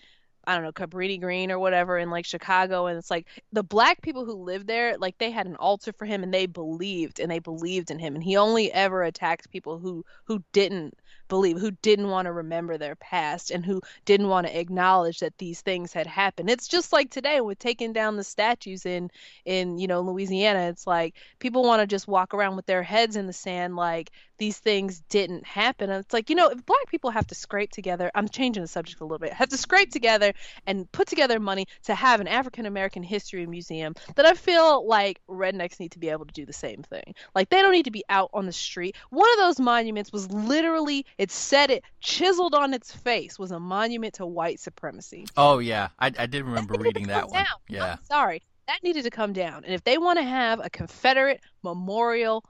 S2: I don't know Cabrini Green or whatever in like Chicago and it's like the black people who lived there like they had an altar for him and they believed and they believed in him and he only ever attacked people who who didn't believe who didn't want to remember their past and who didn't want to acknowledge that these things had happened. It's just like today with taking down the statues in in you know Louisiana. It's like people want to just walk around with their heads in the sand like these things didn't happen. And it's like, you know, if black people have to scrape together, I'm changing the subject a little bit, have to scrape together and put together money to have an African American history museum, that I feel like rednecks need to be able to do the same thing. Like they don't need to be out on the street. One of those monuments was literally, it said it chiseled on its face, was a monument to white supremacy.
S1: Oh yeah, I I did remember
S2: That
S1: reading that one.
S2: down.
S1: Yeah.
S2: I'm sorry. That needed to come down. And if they want to have a Confederate memorial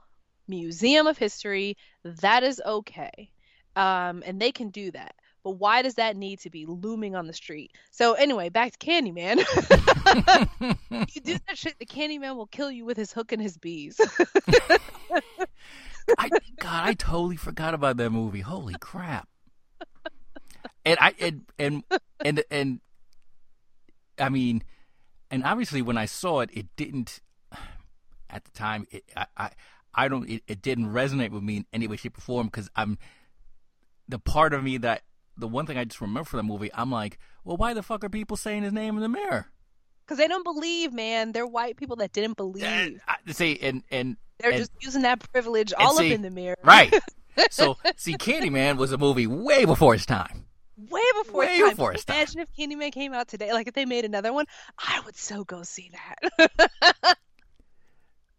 S2: museum of history, that is okay. Um, and they can do that. But why does that need to be looming on the street? So anyway, back to Candyman. you do that shit, the Candyman will kill you with his hook and his bees.
S1: I God, I totally forgot about that movie. Holy crap! And I and and and and I mean, and obviously when I saw it, it didn't at the time. It, I, I I don't. It, it didn't resonate with me in any way, shape, or form because I'm the part of me that the one thing I just remember from the movie. I'm like, well, why the fuck are people saying his name in the mirror?
S2: Because they don't believe, man. They're white people that didn't believe.
S1: And, I, see, and and
S2: They're
S1: and-
S2: just using that privilege all
S1: see,
S2: up in the mirror.
S1: right. So, see, Candyman was a movie way before its time.
S2: way before
S1: Way
S2: time.
S1: before its time.
S2: Imagine if Candyman came out today. Like if they made another one, I would so go see that.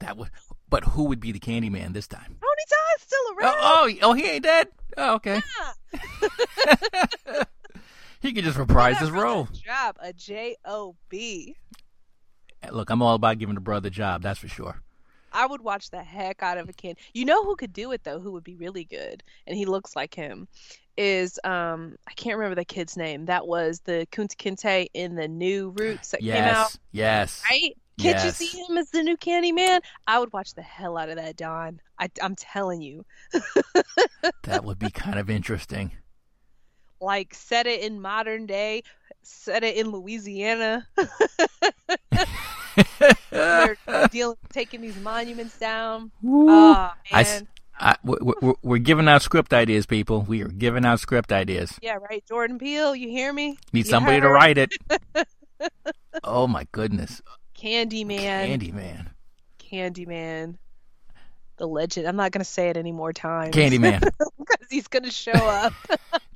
S1: That would, but who would be the Candyman this time?
S2: Tony Todd's still
S1: Oh,
S2: around.
S1: oh, oh, he ain't dead. Oh, okay. he could just reprise his role.
S2: Job a J O B.
S1: Look, I'm all about giving the brother a job. That's for sure.
S2: I would watch the heck out of a kid. You know who could do it though? Who would be really good? And he looks like him. Is um I can't remember the kid's name. That was the Kunta Kinte in the new Roots that came out.
S1: Yes, yes.
S2: Right? Can't you see him as the new Candyman? I would watch the hell out of that, Don. I, I'm telling you.
S1: That would be kind of interesting.
S2: Like set it in modern day, set it in Louisiana. They're dealing taking these monuments down.
S1: Woo.
S2: Oh man.
S1: I- we're, we're, we're giving out script ideas, people. We are giving out script ideas.
S2: Yeah, right. Jordan Peele, you hear me?
S1: Need
S2: You
S1: somebody to write it. oh my goodness,
S2: Candyman.
S1: Candyman,
S2: Candyman. The legend. I'm not gonna say it any more times.
S1: Candyman
S2: because he's gonna show up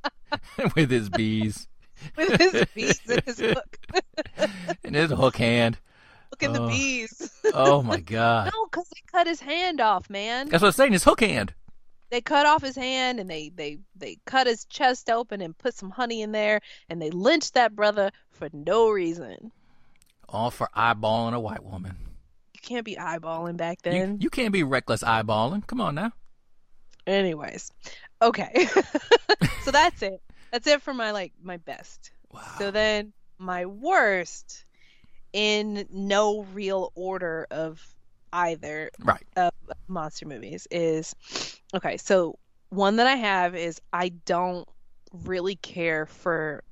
S1: with his bees
S2: with his bees and his hook.
S1: and his hook hand.
S2: Look at the
S1: Oh.
S2: bees.
S1: Oh my god,
S2: No, because they cut his hand off, man.
S1: that's what I'm saying. His hook hand.
S2: they cut off his hand and they they they cut his chest open and put some honey in there and they lynched that brother for no reason.
S1: All for eyeballing a white woman.
S2: You can't be eyeballing back
S1: You,
S2: then.
S1: you can't be reckless eyeballing. Come on now.
S2: Anyways, okay. so that's it. That's it for my like my best.
S1: Wow.
S2: So then my worst, in no real order of either
S1: right.
S2: of monster movies, is okay. So one that I have is I don't really care for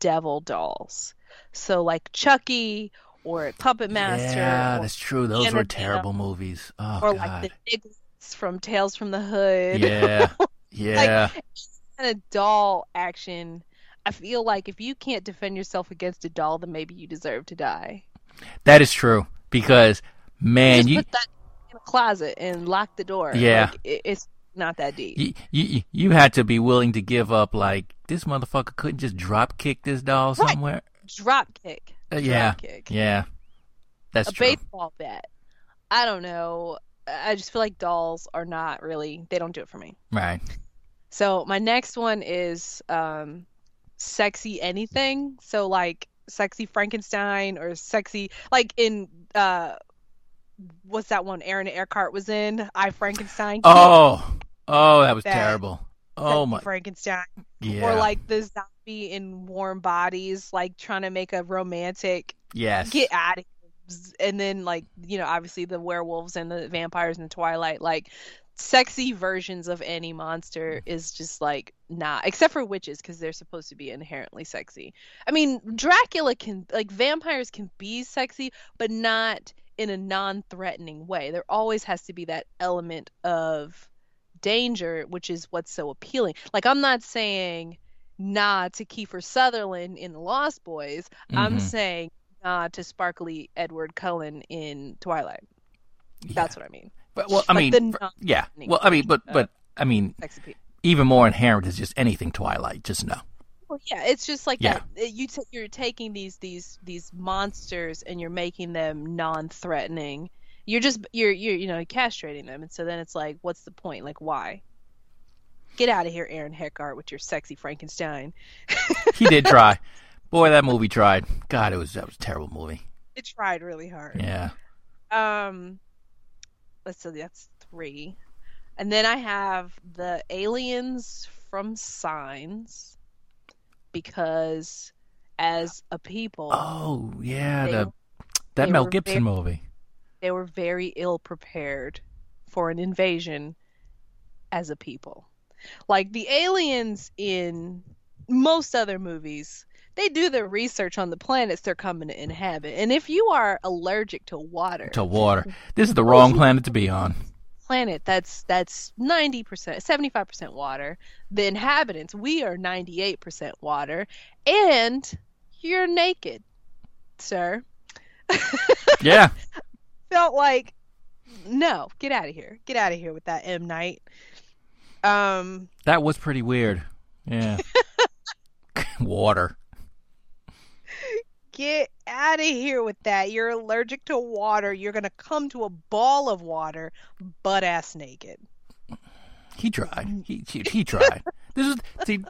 S2: devil dolls. So like Chucky or Puppet Master
S1: Yeah, that's true. Those were terrible movies. Oh
S2: or
S1: God.
S2: like the Nicholas from Tales from the Hood.
S1: yeah. Yeah.
S2: kind of doll action. I feel like if you can't defend yourself against a doll, then maybe you deserve to die.
S1: that is true because man,
S2: Just
S1: you
S2: put that in a closet and lock the door.
S1: Yeah.
S2: Like, it, it's not that deep.
S1: you, you you had to be willing to give up like this motherfucker couldn't just drop kick this doll
S2: Right.
S1: somewhere.
S2: Drop kick.
S1: Uh,
S2: Drop
S1: yeah.
S2: kick.
S1: Yeah. That's
S2: a
S1: true.
S2: baseball bat. I don't know. I just feel like dolls are not really. They don't do it for me.
S1: Right.
S2: So my next one is um, sexy anything. So like sexy Frankenstein or sexy like in uh, what's that one? Aaron Eckhart was in I Frankenstein.
S1: Oh. Oh, that was
S2: That-
S1: terrible. Oh my.
S2: Frankenstein.
S1: Yeah.
S2: Or like the in Warm Bodies, like trying to make a romantic
S1: yes.
S2: get out of here. And then like you know obviously the werewolves and the vampires in Twilight like sexy versions of any monster is just like not except for witches because they're supposed to be inherently sexy. I mean Dracula can like vampires can be sexy but not in a non-threatening way. There always has to be that element of danger which is what's so appealing. Like I'm not saying nah to Kiefer Sutherland in The Lost Boys. I'm
S1: Mhm.
S2: saying nah to sparkly Edward Cullen in Twilight. That's what I mean.
S1: But, well, I
S2: like
S1: mean, for- yeah. Well, I mean, but
S2: uh,
S1: but I mean, even more inherent is just anything Twilight. Just no.
S2: Well, yeah, it's just like
S1: Yeah.
S2: that. You t- you're taking these these these monsters and you're making them non-threatening. You're just you're you're you know castrating them, and so then it's like, what's the point? Like, why? Get out of here, Aaron Eckhart, with your sexy Frankenstein.
S1: He did try. Boy, that movie tried. God, it was that was a terrible movie.
S2: It tried really hard.
S1: Yeah.
S2: Um, let's see, that's three, and then I have the aliens from Signs because as a people,
S1: Oh yeah,
S2: They
S1: the that Mel Gibson
S2: very-
S1: movie.
S2: they were very ill prepared for an invasion as a people. Like the aliens in most other movies, they do their research on the planets they're coming to inhabit. And if you are allergic to water,
S1: To water. This is the oh, wrong planet to be on.
S2: planet that's that's 90%, 75% water, the inhabitants, we are 98% water, and you're naked, sir.
S1: Yeah.
S2: felt like no, get out of here. Get out of here with that M Night. Um
S1: That was pretty weird. Yeah. water.
S2: get out of here with that. You're allergic to water. You're going to come to a ball of water butt ass naked.
S1: He tried. He he, he tried. This was see.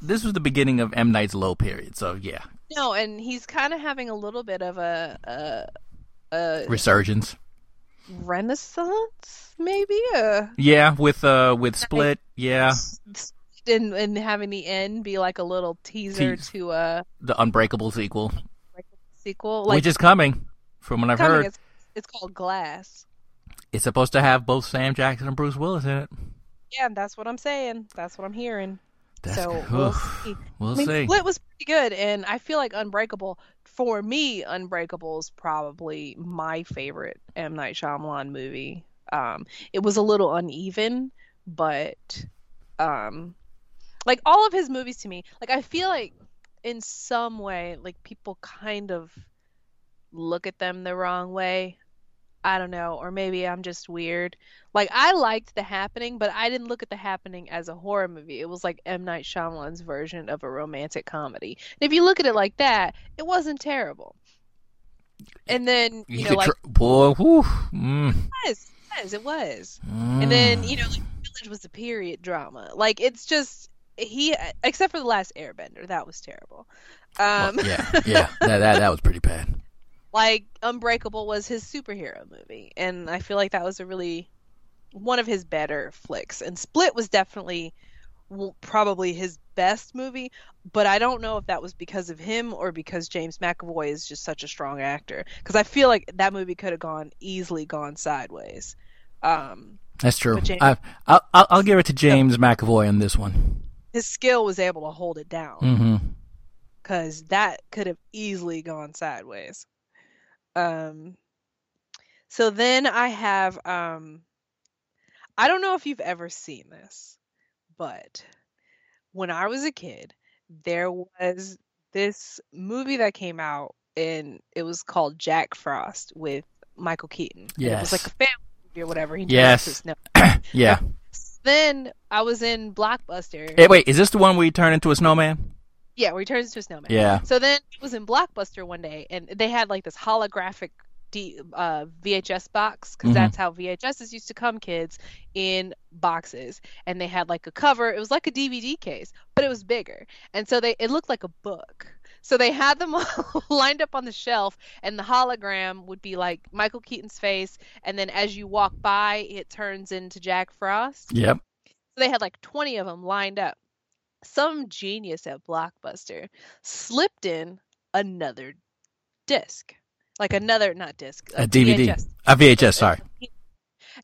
S1: This was the beginning of M Night's low period. So yeah,
S2: No, and he's kind of having a little bit of a a, a
S1: resurgence.
S2: Renaissance maybe a
S1: Yeah, with uh with Split. Yeah,
S2: and and having the end be like a little teaser
S1: Tease.
S2: to a
S1: the Unbreakable sequel,
S2: sequel like
S1: which is coming. From what I've
S2: coming.
S1: heard,
S2: It's, it's called Glass.
S1: it's supposed to have both Sam Jackson and Bruce Willis in it.
S2: Yeah, that's what I'm saying. That's what I'm hearing.
S1: That's
S2: so
S1: good.
S2: we'll see.
S1: We'll
S2: I mean,
S1: see.
S2: Split was pretty good, and I feel like Unbreakable for me, Unbreakable is probably my favorite M Night Shyamalan movie. Um, it was a little uneven, but um, like all of his movies to me, like I feel like in some way, like people kind of look at them the wrong way. I don't know, or maybe I'm just weird. Like I liked The Happening, but I didn't look at The Happening as a horror movie. It was like M Night Shyamalan's version of a romantic comedy. And if you look at it like that, it wasn't terrible. And then you,
S1: You
S2: know, like
S1: tr- boy, whew, mm.
S2: yes, yes. was. It was. And then you know, like, Village was a period drama. Like it's just he, except for the last Airbender, that was terrible. Um,
S1: Well, yeah, yeah, that, that that was pretty bad.
S2: Like Unbreakable was his superhero movie, and I feel like that was a really one of his better flicks. And Split was definitely probably his best movie, but I don't know if that was because of him or because James McAvoy is just such a strong actor. Because I feel like that movie could have gone easily gone sideways. Um,
S1: That's true.
S2: James-
S1: I, I'll, I'll give it to James McAvoy on this one.
S2: his skill was able to hold it down. because that could have easily gone sideways. Um, so then I have um, I don't know if you've ever seen this, but when I was a kid, there was this movie that came out and it was called Jack Frost with Michael Keaton. And It was like a family movie or whatever. He
S1: Yes. Yeah.
S2: Then I was in Blockbuster.
S1: Hey, wait, is this the one where you turn into a snowman?
S2: Yeah, where he turns into a snowman.
S1: Yeah.
S2: So then it was in Blockbuster one day, and they had like this holographic D, uh, VHS box because
S1: Mhm.
S2: that's how VHSs used to come, kids, in boxes. And they had like a cover. It was like a DVD case, but it was bigger, and so they it looked like a book. So they had them all lined up on the shelf, and the hologram would be like Michael Keaton's face, and then as you walk by, it turns into Jack Frost.
S1: Yep.
S2: So they had like 20 of them lined up. Some genius at Blockbuster slipped in another disc. Like another, not disc,
S1: A DVD.
S2: VHS.
S1: A VHS, sorry.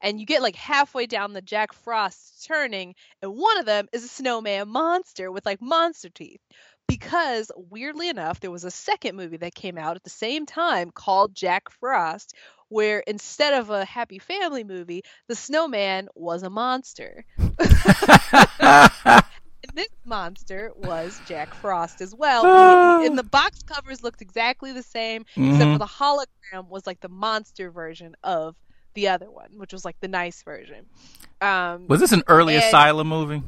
S2: And you get like halfway down the Jack Frost turning, and one of them is a snowman monster with like monster teeth. Because weirdly enough, there was a second movie that came out at the same time called Jack Frost, where instead of a happy family movie, the snowman was a monster. This monster was Jack Frost as well. And the box covers looked exactly the same, except
S1: Mhm.
S2: for the hologram was like the monster version of the other one, which was like the nice version. Um,
S1: Was this an early
S2: And-
S1: Asylum movie?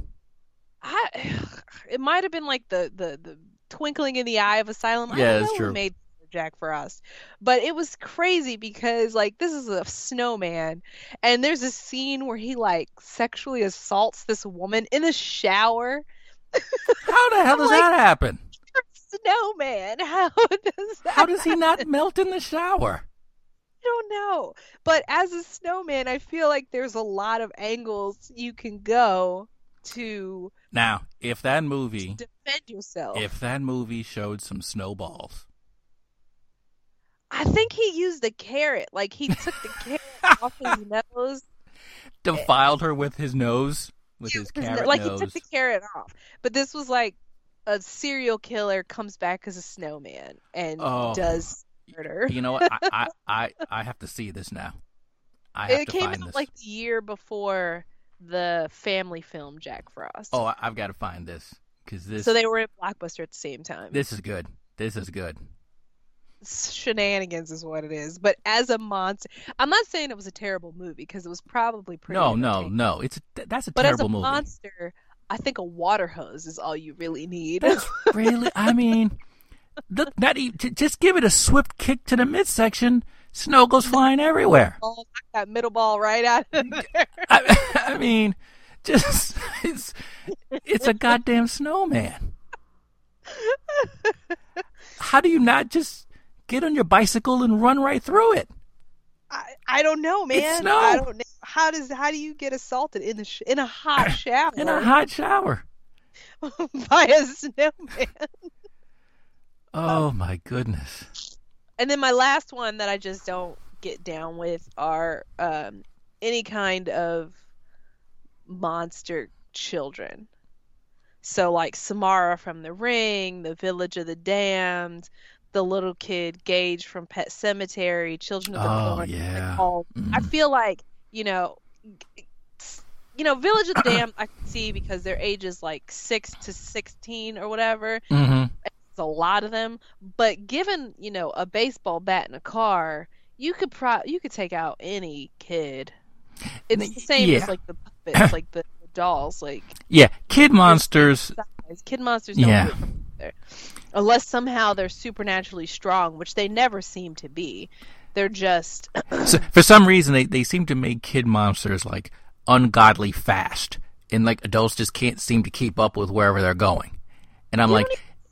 S2: I, it might have been like the, the the twinkling in the eye of Asylum. I
S1: Yeah,
S2: don't
S1: that's
S2: know
S1: true.
S2: Who made Jack Frost, but it was crazy because like this is a snowman, and there's a scene where he like sexually assaults this woman in the shower.
S1: How the hell does
S2: like-
S1: that happen?
S2: Snowman, how does that?
S1: How does he not melt in the shower?
S2: I don't know. But as a snowman, I feel like there's a lot of angles you can go to
S1: Now, if that movie,
S2: defend yourself.
S1: if that movie showed some snowballs,
S2: I think he used a carrot. Like he took the carrot off his nose.
S1: defiled her with his nose, with his carrot
S2: like
S1: nose.
S2: he took the carrot off. But this was like a serial killer comes back as a snowman and
S1: Oh.
S2: does murder.
S1: You know what? I, I, I, I have to see this now. I have
S2: It
S1: to
S2: came out
S1: this.
S2: like the year before the family film Jack Frost.
S1: Oh, I've got to find this because this,
S2: so they were in Blockbuster at the same time.
S1: this is good. This is good.
S2: Shenanigans is what it is. But as a monster, I'm not saying it was a terrible movie because it was probably pretty.
S1: No, no, no. It's that's a terrible movie
S2: But as a
S1: movie.
S2: monster, I think a water hose is all you really need.
S1: That's really. I mean, the, not e- j- just give it a swift kick to the midsection. Snow goes flying everywhere.
S2: That middle ball right out of there.
S1: I, I mean, just it's it's a goddamn snowman. How do you not just get on your bicycle and run right through it?
S2: I, I don't know, man.
S1: It's snow.
S2: I don't know. How does how do you get assaulted in the sh- in a hot shower
S1: in a hot shower?
S2: by a snowman?
S1: Oh my goodness!
S2: And then my last one that I just don't get down with are um, any kind of monster children. So like Samara from The Ring, The Village of the Damned, the little kid Gage from Pet Sematary, Children of the
S1: Oh,
S2: Corn.
S1: yeah.
S2: all- I feel like you know, you know, Village of the Damned I can see because their age is like six to sixteen or whatever
S1: hmm
S2: it's a lot of them but given you know a baseball bat and a car you could pro you could take out any kid it's the same
S1: Yeah.
S2: as like the puppets like the dolls like
S1: Yeah, kid monsters.
S2: kid monsters don't
S1: Yeah.
S2: Unless somehow they're supernaturally strong which they never seem to be They're just
S1: So, for some reason, they, they seem to make kid monsters like ungodly fast, and like adults just can't seem to keep up with wherever they're going. And I'm
S2: You
S1: like,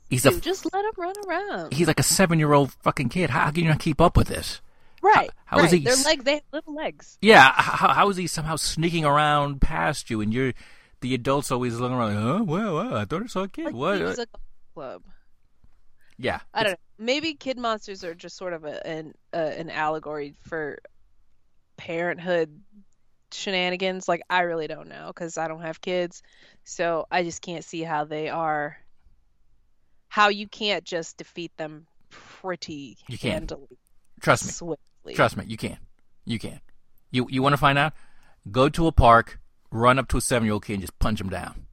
S1: he's a
S2: just let them run around.
S1: he's like a seven year old fucking kid. How can you not keep up with this?
S2: Right.
S1: how is
S2: right.
S1: he
S2: Their legs, they have little legs.
S1: Yeah, how, how is he somehow sneaking around past you, and you're the adults always looking around? Like, oh, well, well, I thought I saw a kid.
S2: Like
S1: what?
S2: he was a club.
S1: Yeah,
S2: I don't know. Maybe kid monsters are just sort of a, an uh, an allegory for parenthood shenanigans. Like I really don't know because I don't have kids, so I just can't see how they are. How you can't just defeat them pretty
S1: You can't.
S2: handily,
S1: Trust me.
S2: swiftly.
S1: Trust me, you can. You can. You you want to find out? Go to a park, run up to a seven year old kid, and just punch him down.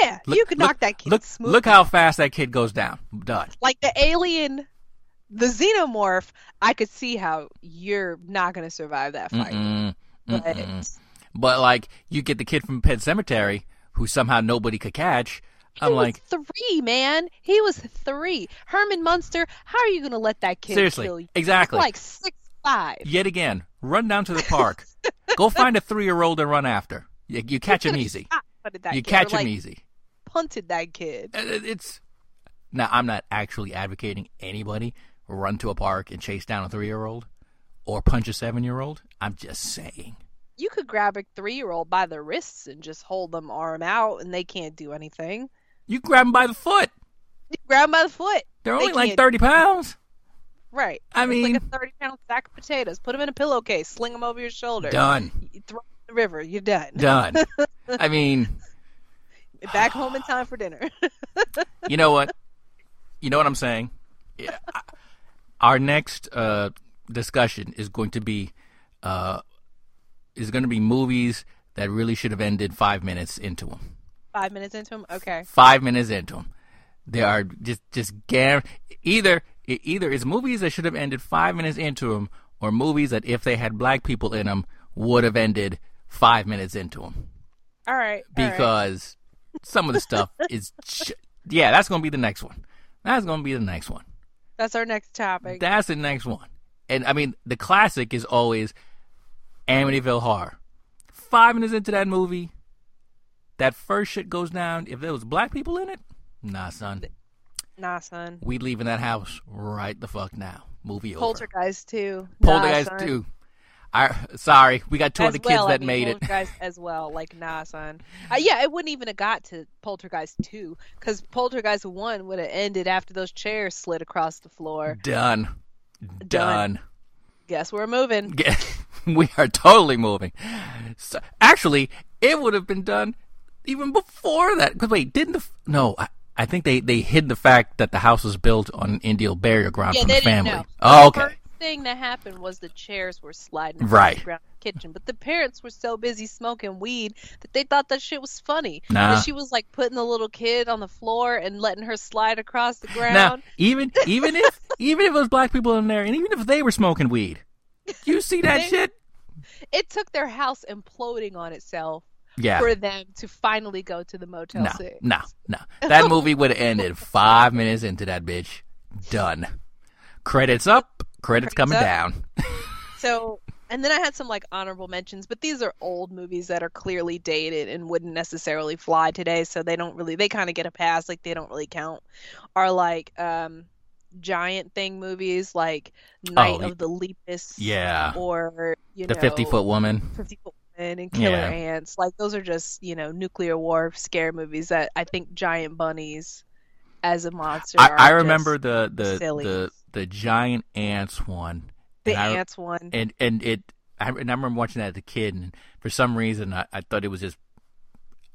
S2: Yeah,
S1: Look-
S2: you could
S1: look-
S2: knock that kid
S1: Look
S2: smooth.
S1: look how fast that kid goes down. Done.
S2: like the alien, the xenomorph. I could see how you're not gonna survive that fight.
S1: Mm-mm,
S2: But
S1: mm-mm. But like you get the kid from Pet Sematary who somehow nobody could catch.
S2: He
S1: I'm
S2: was
S1: like,
S2: three, man. He was three. Herman Munster, how are you gonna let that kid
S1: seriously,
S2: kill you?
S1: exactly.
S2: He's like six five.
S1: Yet again, run down to the park. Go find a three year old and run after. You, you catch him easy.
S2: That
S1: You
S2: kid,
S1: catch
S2: or,
S1: him
S2: like,
S1: easy.
S2: Punted that kid.
S1: Uh, It's now. I'm not actually advocating anybody run to a park and chase down a three year old or punch a seven year old. I'm just saying.
S2: You could grab a three year old by the wrists and just hold them arm out, and they can't do anything.
S1: You grab them by the foot.
S2: You grab them by the foot.
S1: They're
S2: They
S1: only like thirty pounds.
S2: Right.
S1: I
S2: It's
S1: mean-
S2: like a thirty pound sack of potatoes. Put them in a pillowcase. Sling them over your shoulder.
S1: Done.
S2: You throw the river. You're done.
S1: Done. I mean,
S2: Back home in time for dinner.
S1: you know what? You know what I'm saying? Yeah. Our next uh, discussion is going to be uh, is going to be movies that really should have ended five minutes into them.
S2: Five minutes into them. Okay.
S1: Five minutes into them, they are just just guar- either either it's movies that should have ended five minutes into them, or movies that if they had black people in them would have ended five minutes into them
S2: All right. all right.
S1: because some of the stuff is j- yeah that's going to be the next one. That's going to be the next one.
S2: that's our next topic.
S1: That's the next one. And I mean, the classic is always Amityville Horror. Five minutes into that movie, that first shit goes down. If there was black people in it, nah, son,
S2: nah, son.
S1: we leaving that house right the fuck now. Movie over.
S2: Poltergeist too.
S1: Poltergeist
S2: nah,
S1: too. I sorry, we got two
S2: As
S1: other kids
S2: well,
S1: that
S2: I mean,
S1: made it.
S2: Poltergeist as well. Like, nah, son. Uh, yeah, it wouldn't even have got to Poltergeist two because Poltergeist one would have ended after those chairs slid across the floor.
S1: Done. Done.
S2: Guess we're moving.
S1: We are totally moving. So, actually, it would have been done even before that. Because wait, didn't the no? I, I think they they hid the fact that the house was built on Indian burial ground
S2: Yeah,
S1: from the family.
S2: know.
S1: Oh, okay.
S2: first thing that happened was the chairs were sliding
S1: Right.
S2: in the kitchen, but the parents were so busy smoking weed that they thought that shit was funny.
S1: Nah.
S2: That she was like putting the little kid on the floor and letting her slide across the ground.
S1: Now, even even if even if it was black people in there, and even if they were smoking weed, you see that
S2: They-
S1: shit?
S2: It took their house imploding on itself
S1: Yeah.
S2: for them to finally go to the Motel
S1: No,
S2: 6.
S1: no, no. That movie would have ended five minutes into that bitch. Done. Credits up, credits, coming
S2: up.
S1: down.
S2: So, and then I had some like honorable mentions, but these are old movies that are clearly dated and wouldn't necessarily fly today, so they don't really they kind of get a pass, like they don't really count. Are like um giant thing movies like Night
S1: Oh,
S2: of the Lepus
S1: Yeah.
S2: or you
S1: The
S2: know
S1: 50 foot woman.
S2: 50 Foot Woman and Killer
S1: Yeah.
S2: Ants. Like those are just, you know, nuclear war scare movies that I think giant bunnies as a monster
S1: I,
S2: are
S1: I remember the the,
S2: silly.
S1: the the giant ants one.
S2: the
S1: and I-
S2: ants one.
S1: and and it I, and I remember watching that as a kid and for some reason I, I thought it was just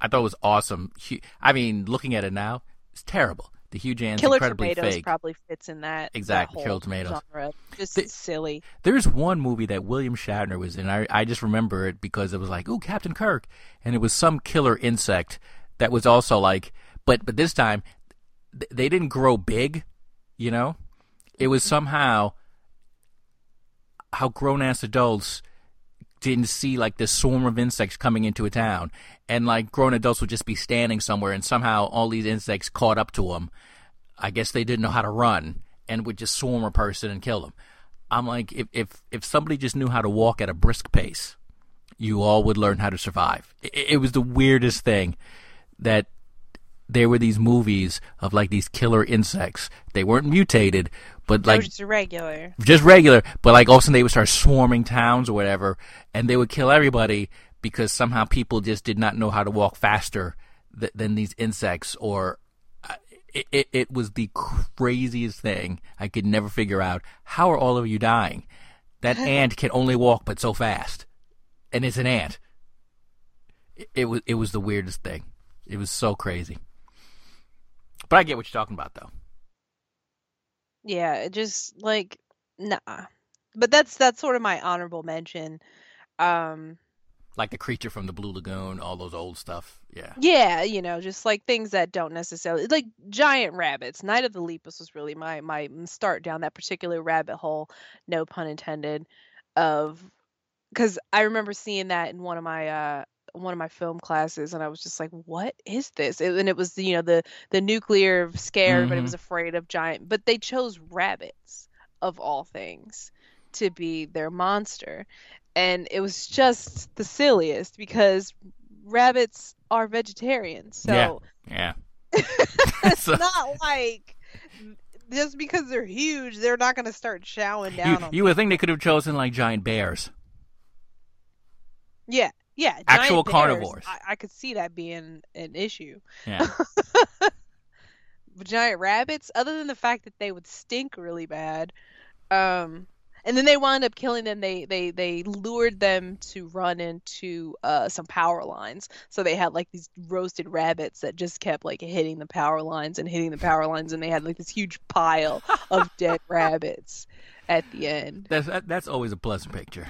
S1: I thought it was awesome. I mean, looking at it now, it's terrible. The huge ants
S2: Killer
S1: incredibly
S2: Tomatoes
S1: fake.
S2: probably fits in that.
S1: Exactly,
S2: that
S1: Killer Tomatoes.
S2: Genre. Just
S1: The-
S2: silly.
S1: There's one movie that William Shatner was in. I I just remember it because it was like, oh, Captain Kirk," and it was some killer insect that was also like, but but this time th- they didn't grow big, you know. It was somehow how grown ass adults didn't see like this swarm of insects coming into a town, and like grown adults would just be standing somewhere, and somehow all these insects caught up to them. I guess they didn't know how to run and would just swarm a person and kill them. I'm like, if if if somebody just knew how to walk at a brisk pace, you all would learn how to survive. It, it was the weirdest thing that there were these movies of like these killer insects. They weren't mutated, but
S2: They were
S1: like
S2: just regular.
S1: just regular, but like all of a sudden they would start swarming towns or whatever, and they would kill everybody because somehow people just did not know how to walk faster th- than these insects, or uh, it, it, it was the craziest thing. I could never figure out how are all of you dying. That ant can only walk but so fast, and it's an ant. It, it was it was the weirdest thing. It was so crazy. But I get what you're talking about, though.
S2: Yeah, it just like nah. But that's that's sort of my honorable mention. Um
S1: Like the creature from the Blue Lagoon, all those old stuff. Yeah.
S2: yeah, you know, just like things that don't necessarily like giant rabbits. Night of the Lepus was really my my start down that particular rabbit hole, no pun intended, of because I remember seeing that in one of my uh one of my film classes and I was just like what is this? It- and it was you know the the nuclear scare but everybody was mm-hmm. afraid of giant but they chose rabbits of all things to be their monster. And it was just the silliest because rabbits are vegetarians so
S1: Yeah.
S2: it's
S1: So-
S2: not like just because they're huge they're not going to start
S1: You,
S2: down on
S1: you would think they could have chosen like giant bears.
S2: Yeah, yeah.
S1: Actual carnivores.
S2: I, I could see that being an issue.
S1: Yeah.
S2: Giant rabbits, other than the fact that they would stink really bad, um, and then they wound up killing them. They they they lured them to run into uh some power lines. So they had like these roasted rabbits that just kept like hitting the power lines and hitting the power lines, and they had like this huge pile of dead rabbits at the end.
S1: that's that's always a pleasant picture.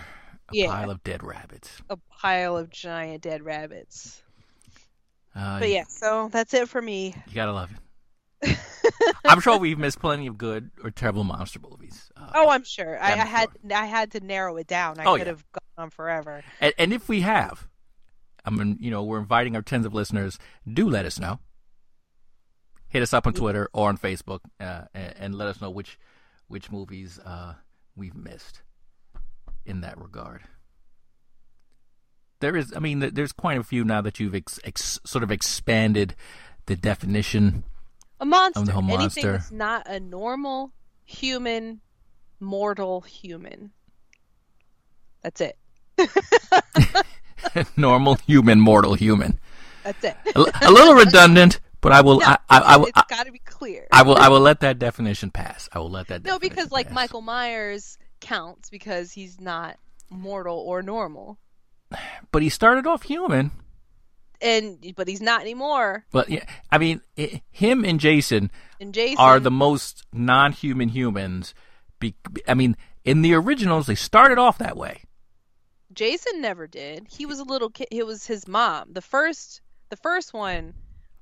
S1: A
S2: Yeah.
S1: pile of dead rabbits.
S2: A pile of giant dead rabbits.
S1: Uh,
S2: But yeah, so that's it for me.
S1: you gotta love it. I'm sure we've missed plenty of good or terrible monster movies. Uh,
S2: Oh, I'm sure. I, I had I had to narrow it down. I
S1: Oh,
S2: could
S1: yeah.
S2: have gone on forever.
S1: and, and if we have, I mean, you know, we're inviting our tens of listeners. Do let us know. Hit us up on Twitter or on Facebook, uh, and, and let us know which which movies uh, we've missed in that regard. There is, I mean, there's quite a few now that you've ex- ex- sort of expanded the definition.
S2: A monster.
S1: the whole
S2: Anything that's not a normal human, mortal human. That's it.
S1: Normal human, mortal human.
S2: That's it.
S1: A little redundant, but I will,
S2: No,
S1: I, I, I, will-
S2: it's got to be clear.
S1: I will, I will let that definition pass. I will let that.
S2: no, because
S1: definition
S2: like
S1: pass.
S2: Michael Myers counts because he's not mortal or normal,
S1: but he started off human.
S2: and but he's not anymore.
S1: But yeah, I mean, i him and Jason
S2: And Jason
S1: are the most non-human humans. Be, I mean, in the originals, they started off that way.
S2: Jason never did. He was a little kid. It was his mom. The first, the first one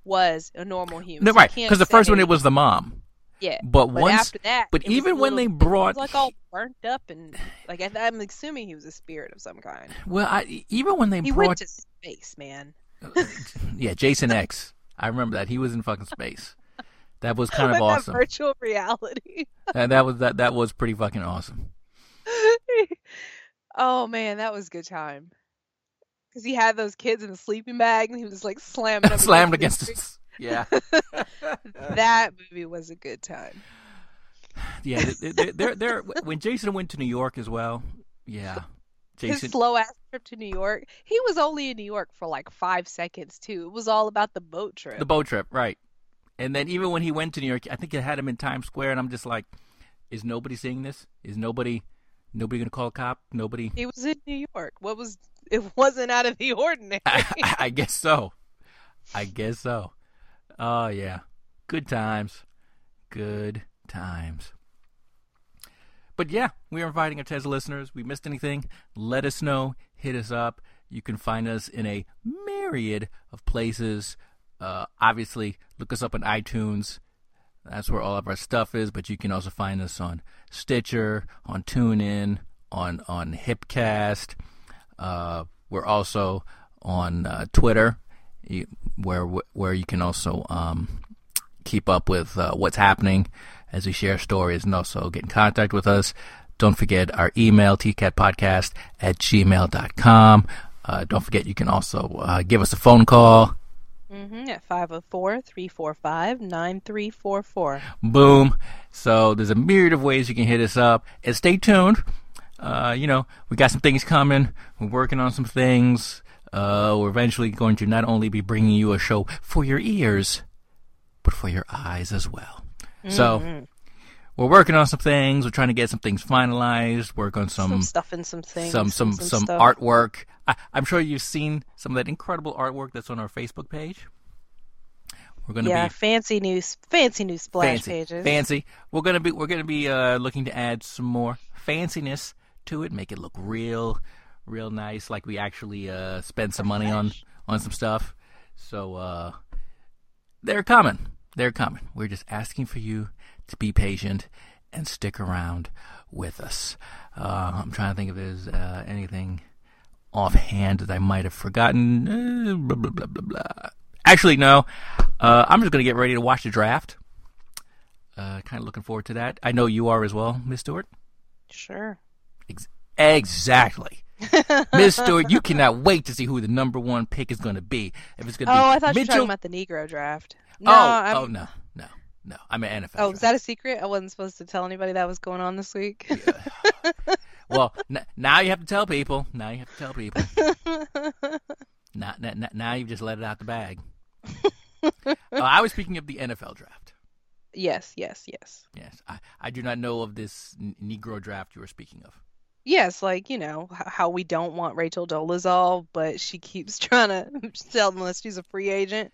S2: was a normal human.
S1: No, right? Because the first one it was the mom.
S2: Yeah.
S1: But, once,
S2: after that,
S1: but even when
S2: little-
S1: they
S2: it was,
S1: brought,
S2: like all burnt up and like I'm assuming he was a spirit of some kind.
S1: well, I, even when they
S2: He
S1: brought,
S2: went to space, man.
S1: yeah, Jason X. I remember that he was in fucking space. That was kind of awesome.
S2: virtual reality.
S1: That, that was that that was pretty fucking awesome.
S2: oh man, that was a good time. Because he had those kids in the sleeping bag and he was like slamming them
S1: Slammed
S2: against
S1: against. Yeah,
S2: That movie was a good time.
S1: yeah. They're, they're, they're, when Jason went to New York as well. Yeah,
S2: His slow ass trip to New York. He was only in New York for like five seconds too. It was all about the boat trip.
S1: The boat trip, right. And then even when he went to New York, I think it had him in Times Square, and I'm just like, is nobody seeing this? Is nobody nobody gonna call a cop? Nobody.
S2: He was in New York. What was it wasn't out of the ordinary.
S1: I, I guess so. I guess so. Oh yeah, good times, good times. But yeah, we are inviting our tens of listeners. We missed anything? Let us know. Hit us up. You can find us in a myriad of places. Uh, obviously, look us up on iTunes. That's where all of our stuff is. But you can also find us on Stitcher, on TuneIn, on on Hipcast. Uh, we're also on uh, Twitter, you- where where you can also um, keep up with uh, what's happening as we share stories and also get in contact with us. Don't forget our email, tcatpodcast at gmail.com. Uh, don't forget you can also uh, give us a phone call.
S2: Mm-hmm, at 504 345 9344.
S1: Boom. So there's a myriad of ways you can hit us up. And stay tuned. Uh, you know, we got some things coming. We're working on some things. Uh, we're eventually going to not only be bringing you a show for your ears, but for your eyes as well. So we're working on some things. We're trying to get some things finalized. Work on some
S2: Some stuff and some things.
S1: some some
S2: and
S1: some
S2: stuff.
S1: artwork. I, I'm sure you've seen some of that incredible artwork that's on our Facebook page. We're gonna
S2: Yeah,
S1: be
S2: fancy new, fancy new splash
S1: fancy,
S2: pages.
S1: fancy. We're gonna be we're gonna be uh, looking to add some more fanciness to it, make it look real, real nice, like we actually uh, spend some money on on some stuff. So uh, they're coming. They're coming. We're just asking for you to be patient and stick around with us. Uh, I'm trying to think if there's uh, anything offhand that I might have forgotten. Uh, blah, blah, blah, blah, blah. Actually, no. Uh, I'm just going to get ready to watch the draft. Uh, kind of looking forward to that. I know you are as well, Miss Stewart.
S2: Sure.
S1: Ex- exactly. Miss Stewart, you cannot wait to see who the number one pick is going to be. If it's going to
S2: Oh,
S1: be
S2: I thought you were
S1: Mitchell.
S2: talking about the Negro draft. No,
S1: oh,
S2: I'm,
S1: oh no, no, no. I'm an NFL.
S2: Oh, was that a secret? I wasn't supposed to tell anybody that was going on this week.
S1: well, n- now you have to tell people. Now you have to tell people. now, now, now you've just let it out the bag. uh, I was speaking of the NFL draft.
S2: yes, yes, yes.
S1: Yes, I, I do not know of this n- Negro draft you were speaking of.
S2: Yes, like, you know, h- how we don't want Rachel Dolezal, but she keeps trying to sell them that she's a free agent.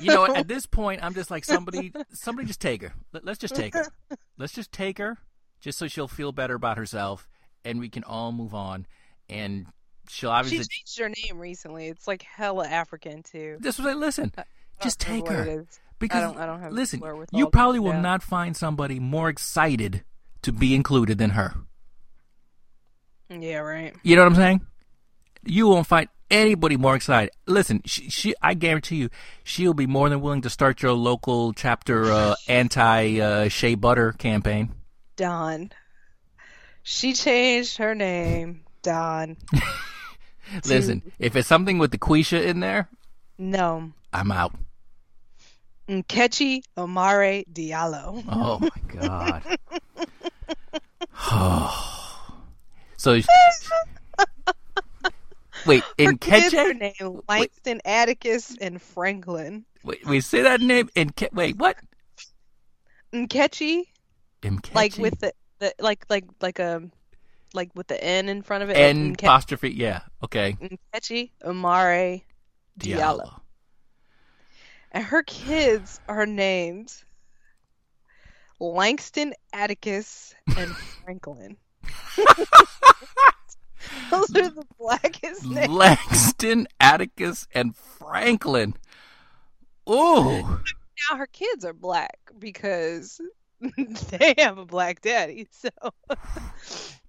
S1: You know, at this point, I'm just like somebody, somebody just take her. Let, let's just take her. Let's just take her, just so she'll feel better about herself, and we can all move on. And she'll obviously.
S2: She changed her name recently. It's like hella African too.
S1: This was like, listen, just take her. Because
S2: don't- I don't have
S1: listen, you probably will
S2: that.
S1: not find somebody more excited to be included than her.
S2: Yeah, right.
S1: You know what I'm saying? You won't find anybody more excited. Listen, she, she I guarantee you, she'll be more than willing to start your local chapter uh, anti uh, shea butter campaign.
S2: Don. She changed her name. Don.
S1: Listen, if it's something with the Quisha in there,
S2: No.
S1: I'm out.
S2: Nkechi Amare Diallo.
S1: Oh my god. so, wait,
S2: Her
S1: in
S2: kids are
S1: Keche?
S2: named Langston, Atticus, and Franklin.
S1: Wait, wait, say that name in Ke- wait, what?
S2: Nkechi,
S1: In
S2: like with the, the like like like a like with the N in front of it.
S1: N apostrophe, yeah, okay.
S2: Nkechi Amare Diallo.
S1: Diallo.
S2: And her kids are named Langston, Atticus, and Franklin. Those are the blackest names.
S1: Langston, Atticus, and Franklin. Ooh.
S2: Now her kids are black because they have a black daddy. So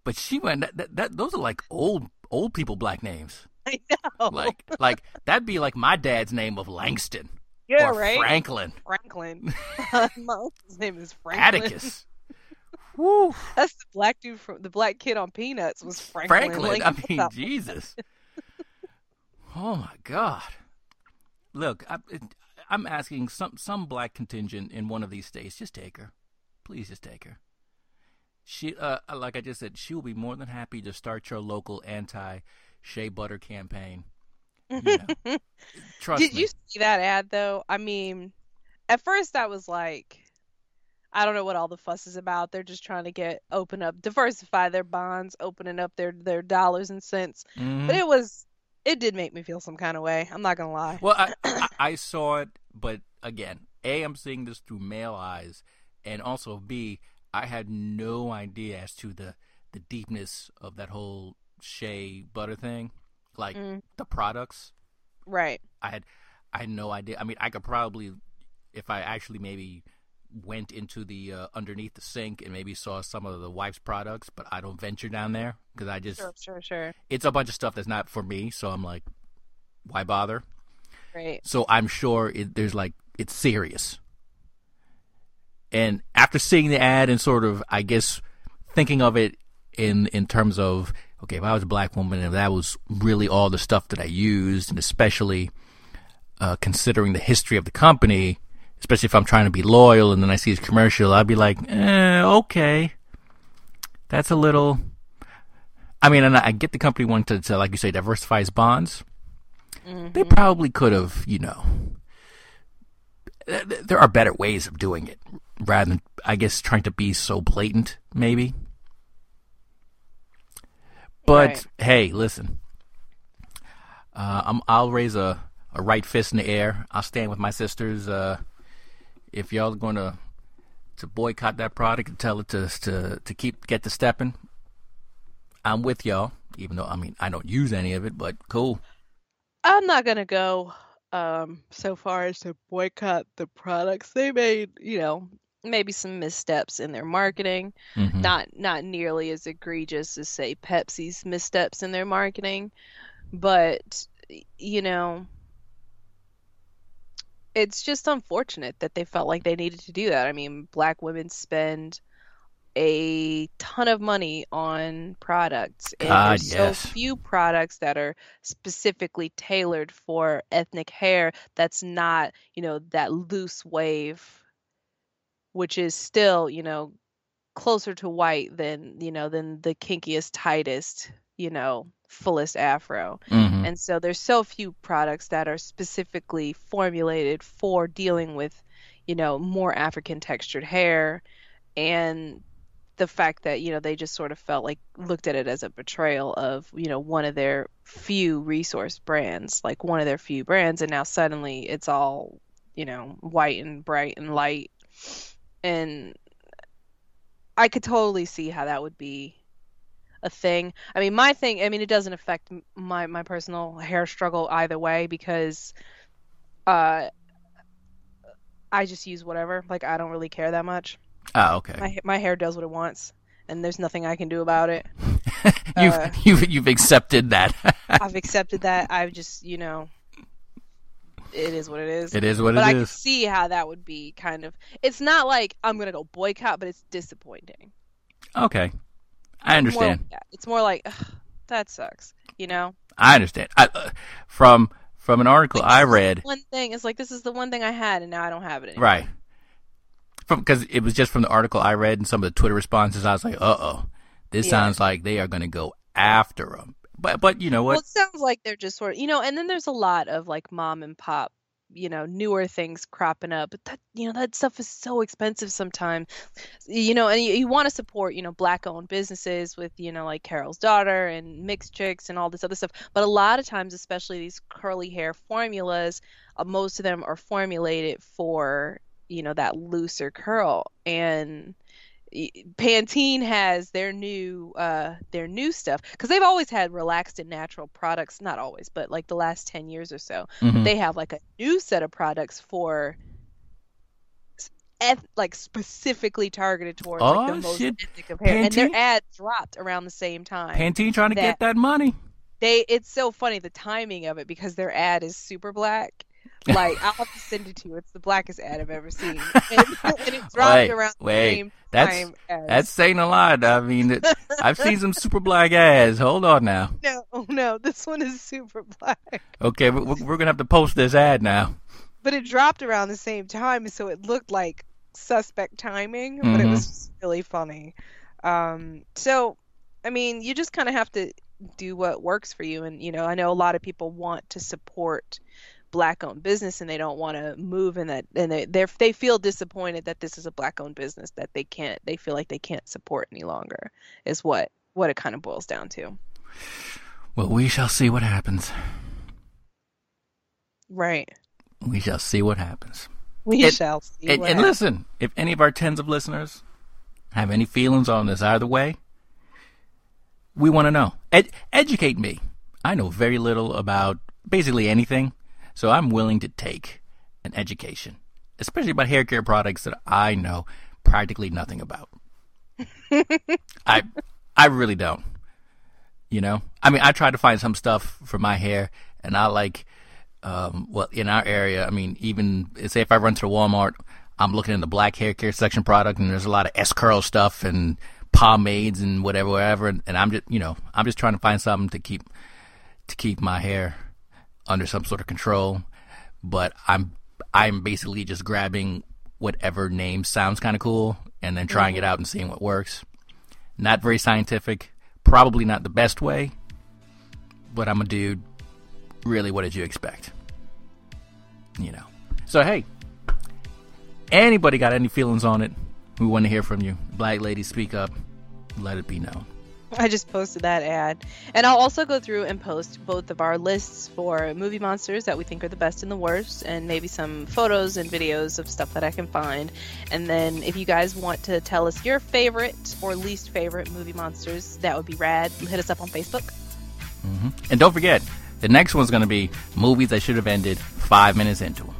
S1: But she went that, that, that those are like old old people black names.
S2: I know.
S1: Like like that'd be like my dad's name of Langston
S2: yeah,
S1: or
S2: right.
S1: Franklin.
S2: Franklin. My uncle's name is Franklin.
S1: Atticus. Woo.
S2: That's the black dude from the black kid on Peanuts was Franklin.
S1: Franklin.
S2: Like,
S1: I mean, Jesus. Oh my God. Look, I, I'm asking some some black contingent in one of these states. Just take her, please. Just take her. She, uh, like I just said, she will be more than happy to start your local anti shea butter campaign. You know. Trust
S2: Did
S1: me.
S2: you see that ad though? I mean, at first I was like, I don't know what all the fuss is about. They're just trying to get open up, diversify their bonds, opening up their their dollars and cents.
S1: Mhm.
S2: But it was, it did make me feel some kind of way. I'm not gonna lie.
S1: Well, I, I, I saw it, but again, A, I'm seeing this through male eyes, and also B, I had no idea as to the, the deepness of that whole shea butter thing. Like
S2: Mm.
S1: the products.
S2: Right.
S1: I had I had no idea. I mean, I could probably if I actually maybe went into the uh, underneath the sink and maybe saw some of the wife's products, but I don't venture down there because I just
S2: Sure, sure, sure.
S1: it's a bunch of stuff that's not for me, so I'm like why bother?
S2: Right.
S1: So I'm sure it, there's like it's serious. And after seeing the ad and sort of, I guess, thinking of it in in terms of okay, if I was a black woman and that was really all the stuff that I used, and especially uh, considering the history of the company, especially if I'm trying to be loyal, and then I see his commercial, I'd be like, eh, okay, that's a little. I mean, and I get the company wanting to, to like you say, diversify its bonds. Mm-hmm. They probably could have, you know. There are better ways of doing it rather than, I guess, trying to be so blatant, maybe. But right. hey, listen, uh, i will raise a, a right fist in the air. I'll stand with my sisters. Uh, if y'all are going to to boycott that product and tell it to to to keep get to stepping, I'm with y'all. Even though I mean I don't use any of it, but cool.
S2: I'm not gonna go um, so far as to boycott the products. They made, you know, maybe some missteps in their marketing. Mm-hmm. Not not nearly as egregious as say Pepsi's missteps in their marketing, but you know, it's just unfortunate that they felt like they needed to do that. I mean, black women spend a ton of money on products and
S1: God,
S2: there's
S1: yes.
S2: so few products that are specifically tailored for ethnic hair that's not you know that loose wave which is still you know closer to white than you know than the kinkiest tightest you know fullest afro. Mm-hmm. and so there's so few products that are specifically formulated for dealing with you know more african textured hair. And the fact that you know they just sort of felt like looked at it as a betrayal of you know one of their few resource brands like one of their few brands. And now suddenly it's all you know white and bright and light. And i could totally see how that would be a thing i mean my thing i mean it doesn't affect my my personal hair struggle either way because uh i just use whatever like i don't really care that much
S1: Oh, okay.
S2: My my hair does what it wants, and there's nothing I can do about it.
S1: you've uh, you've you've accepted that.
S2: I've accepted that. I've just you know, it is what it is.
S1: It is what it is
S2: but
S1: it
S2: I
S1: is.
S2: can see how that would be kind of. It's not like I'm gonna go boycott, but it's disappointing.
S1: Okay, I understand.
S2: More, yeah, it's more like that sucks. You know.
S1: I understand. I, uh, from from an article like, I read.
S2: One thing is like this is the one thing I had, and now I don't have it anymore.
S1: Right because it was just from the article I read and some of the Twitter responses. I was like, uh oh, this yeah. sounds like they are going to go after them. But but you know what?
S2: Well, it sounds like they're just sort of you know, and then there's a lot of like mom and pop you know newer things cropping up but that you know that stuff is so expensive sometimes. You know and you, you want to support you know black owned businesses with you know like carol's daughter and mixed chicks and all this other stuff but a lot of times especially these curly hair formulas uh, most of them are formulated for you know that looser curl and Pantene has their new uh their new stuff because they've always had relaxed and natural products not always but like the last 10 years or so mm-hmm. they have like a new set of products for eth- like specifically targeted towards
S1: oh,
S2: like the most shit. ethnic of hair Pantene? and their ad dropped around the same time
S1: Pantene trying to that get that money
S2: they it's so funny the timing of it because their ad is super black like I'll have to send it to you. It's the blackest ad I've ever seen, and, and it dropped around the wait. same
S1: that's. That's saying a lot. I mean, it, I've seen some super black ads. Hold on now.
S2: No, no, this one is super black.
S1: Okay, we're, we're gonna have to post this ad now.
S2: But it dropped around the same time, so it looked like suspect timing, but mm-hmm. it was really funny. Um, so, I mean, you just kind of have to do what works for you, and you know, I know a lot of people want to support black owned business and they don't want to move in that and they they they feel disappointed that this is a black owned business that they can't they feel like they can't support any longer is what what it kind of boils down to.
S1: Well we shall see what happens.
S2: Right.
S1: We shall see what happens.
S2: We it, shall see
S1: and, and listen if any of our tens of listeners have any feelings on this either way we want to know. Ed, educate me. I know very little about basically anything so I'm willing to take an education, especially about hair care products that I know practically nothing about. I I really don't. You know? I mean, I try to find some stuff for my hair and I like um well in our area, I mean, even say if I run to Walmart, I'm looking in the black hair care section product and there's a lot of S curl stuff and pomades and whatever, whatever. And, and I'm just, you know, I'm just trying to find something to keep to keep my hair under some sort of control. But I'm I'm basically just grabbing whatever name sounds kind of cool and then trying it mm-hmm. out and seeing what works. Not very scientific, probably not the best way, but I'm a dude. Really, what did you expect? You know. So hey, anybody got any feelings on it? We want to hear from you. Black ladies, speak up. Let it be known.
S2: I just posted that ad. And I'll also go through and post both of our lists for movie monsters that we think are the best and the worst, and maybe some photos and videos of stuff that I can find. And then if you guys want to tell us your favorite or least favorite movie monsters, that would be rad. Hit us up on Facebook.
S1: hmm And don't forget, the next one's going to be movies that should have ended five minutes into them.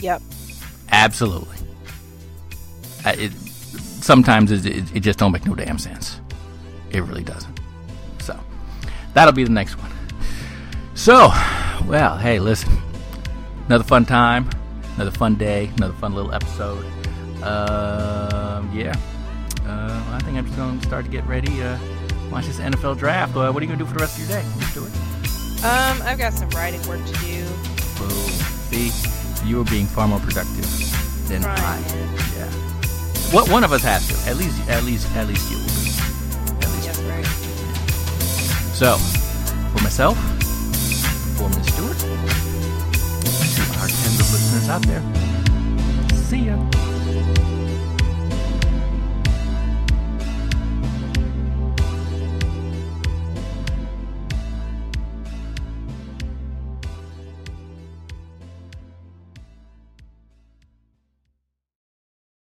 S2: Yep.
S1: Absolutely. Uh, It, sometimes it, it, it just don't make no damn sense. It really doesn't. So that'll be the next one. So, well, hey, listen, another fun time, another fun day, another fun little episode. Um, yeah, uh, I think I'm just going to start to get ready. Uh, watch this NFL draft. Uh, what are you going to do for the rest of your day? Let's do it.
S2: Um, I've got some writing work to do.
S1: Boom. See, you are being far more productive than
S2: Trying,
S1: I. Yeah. What one of us has to. At least, at least, at least you will be. So, for myself, for Ms. Stewart, to our tens of listeners out there, see ya.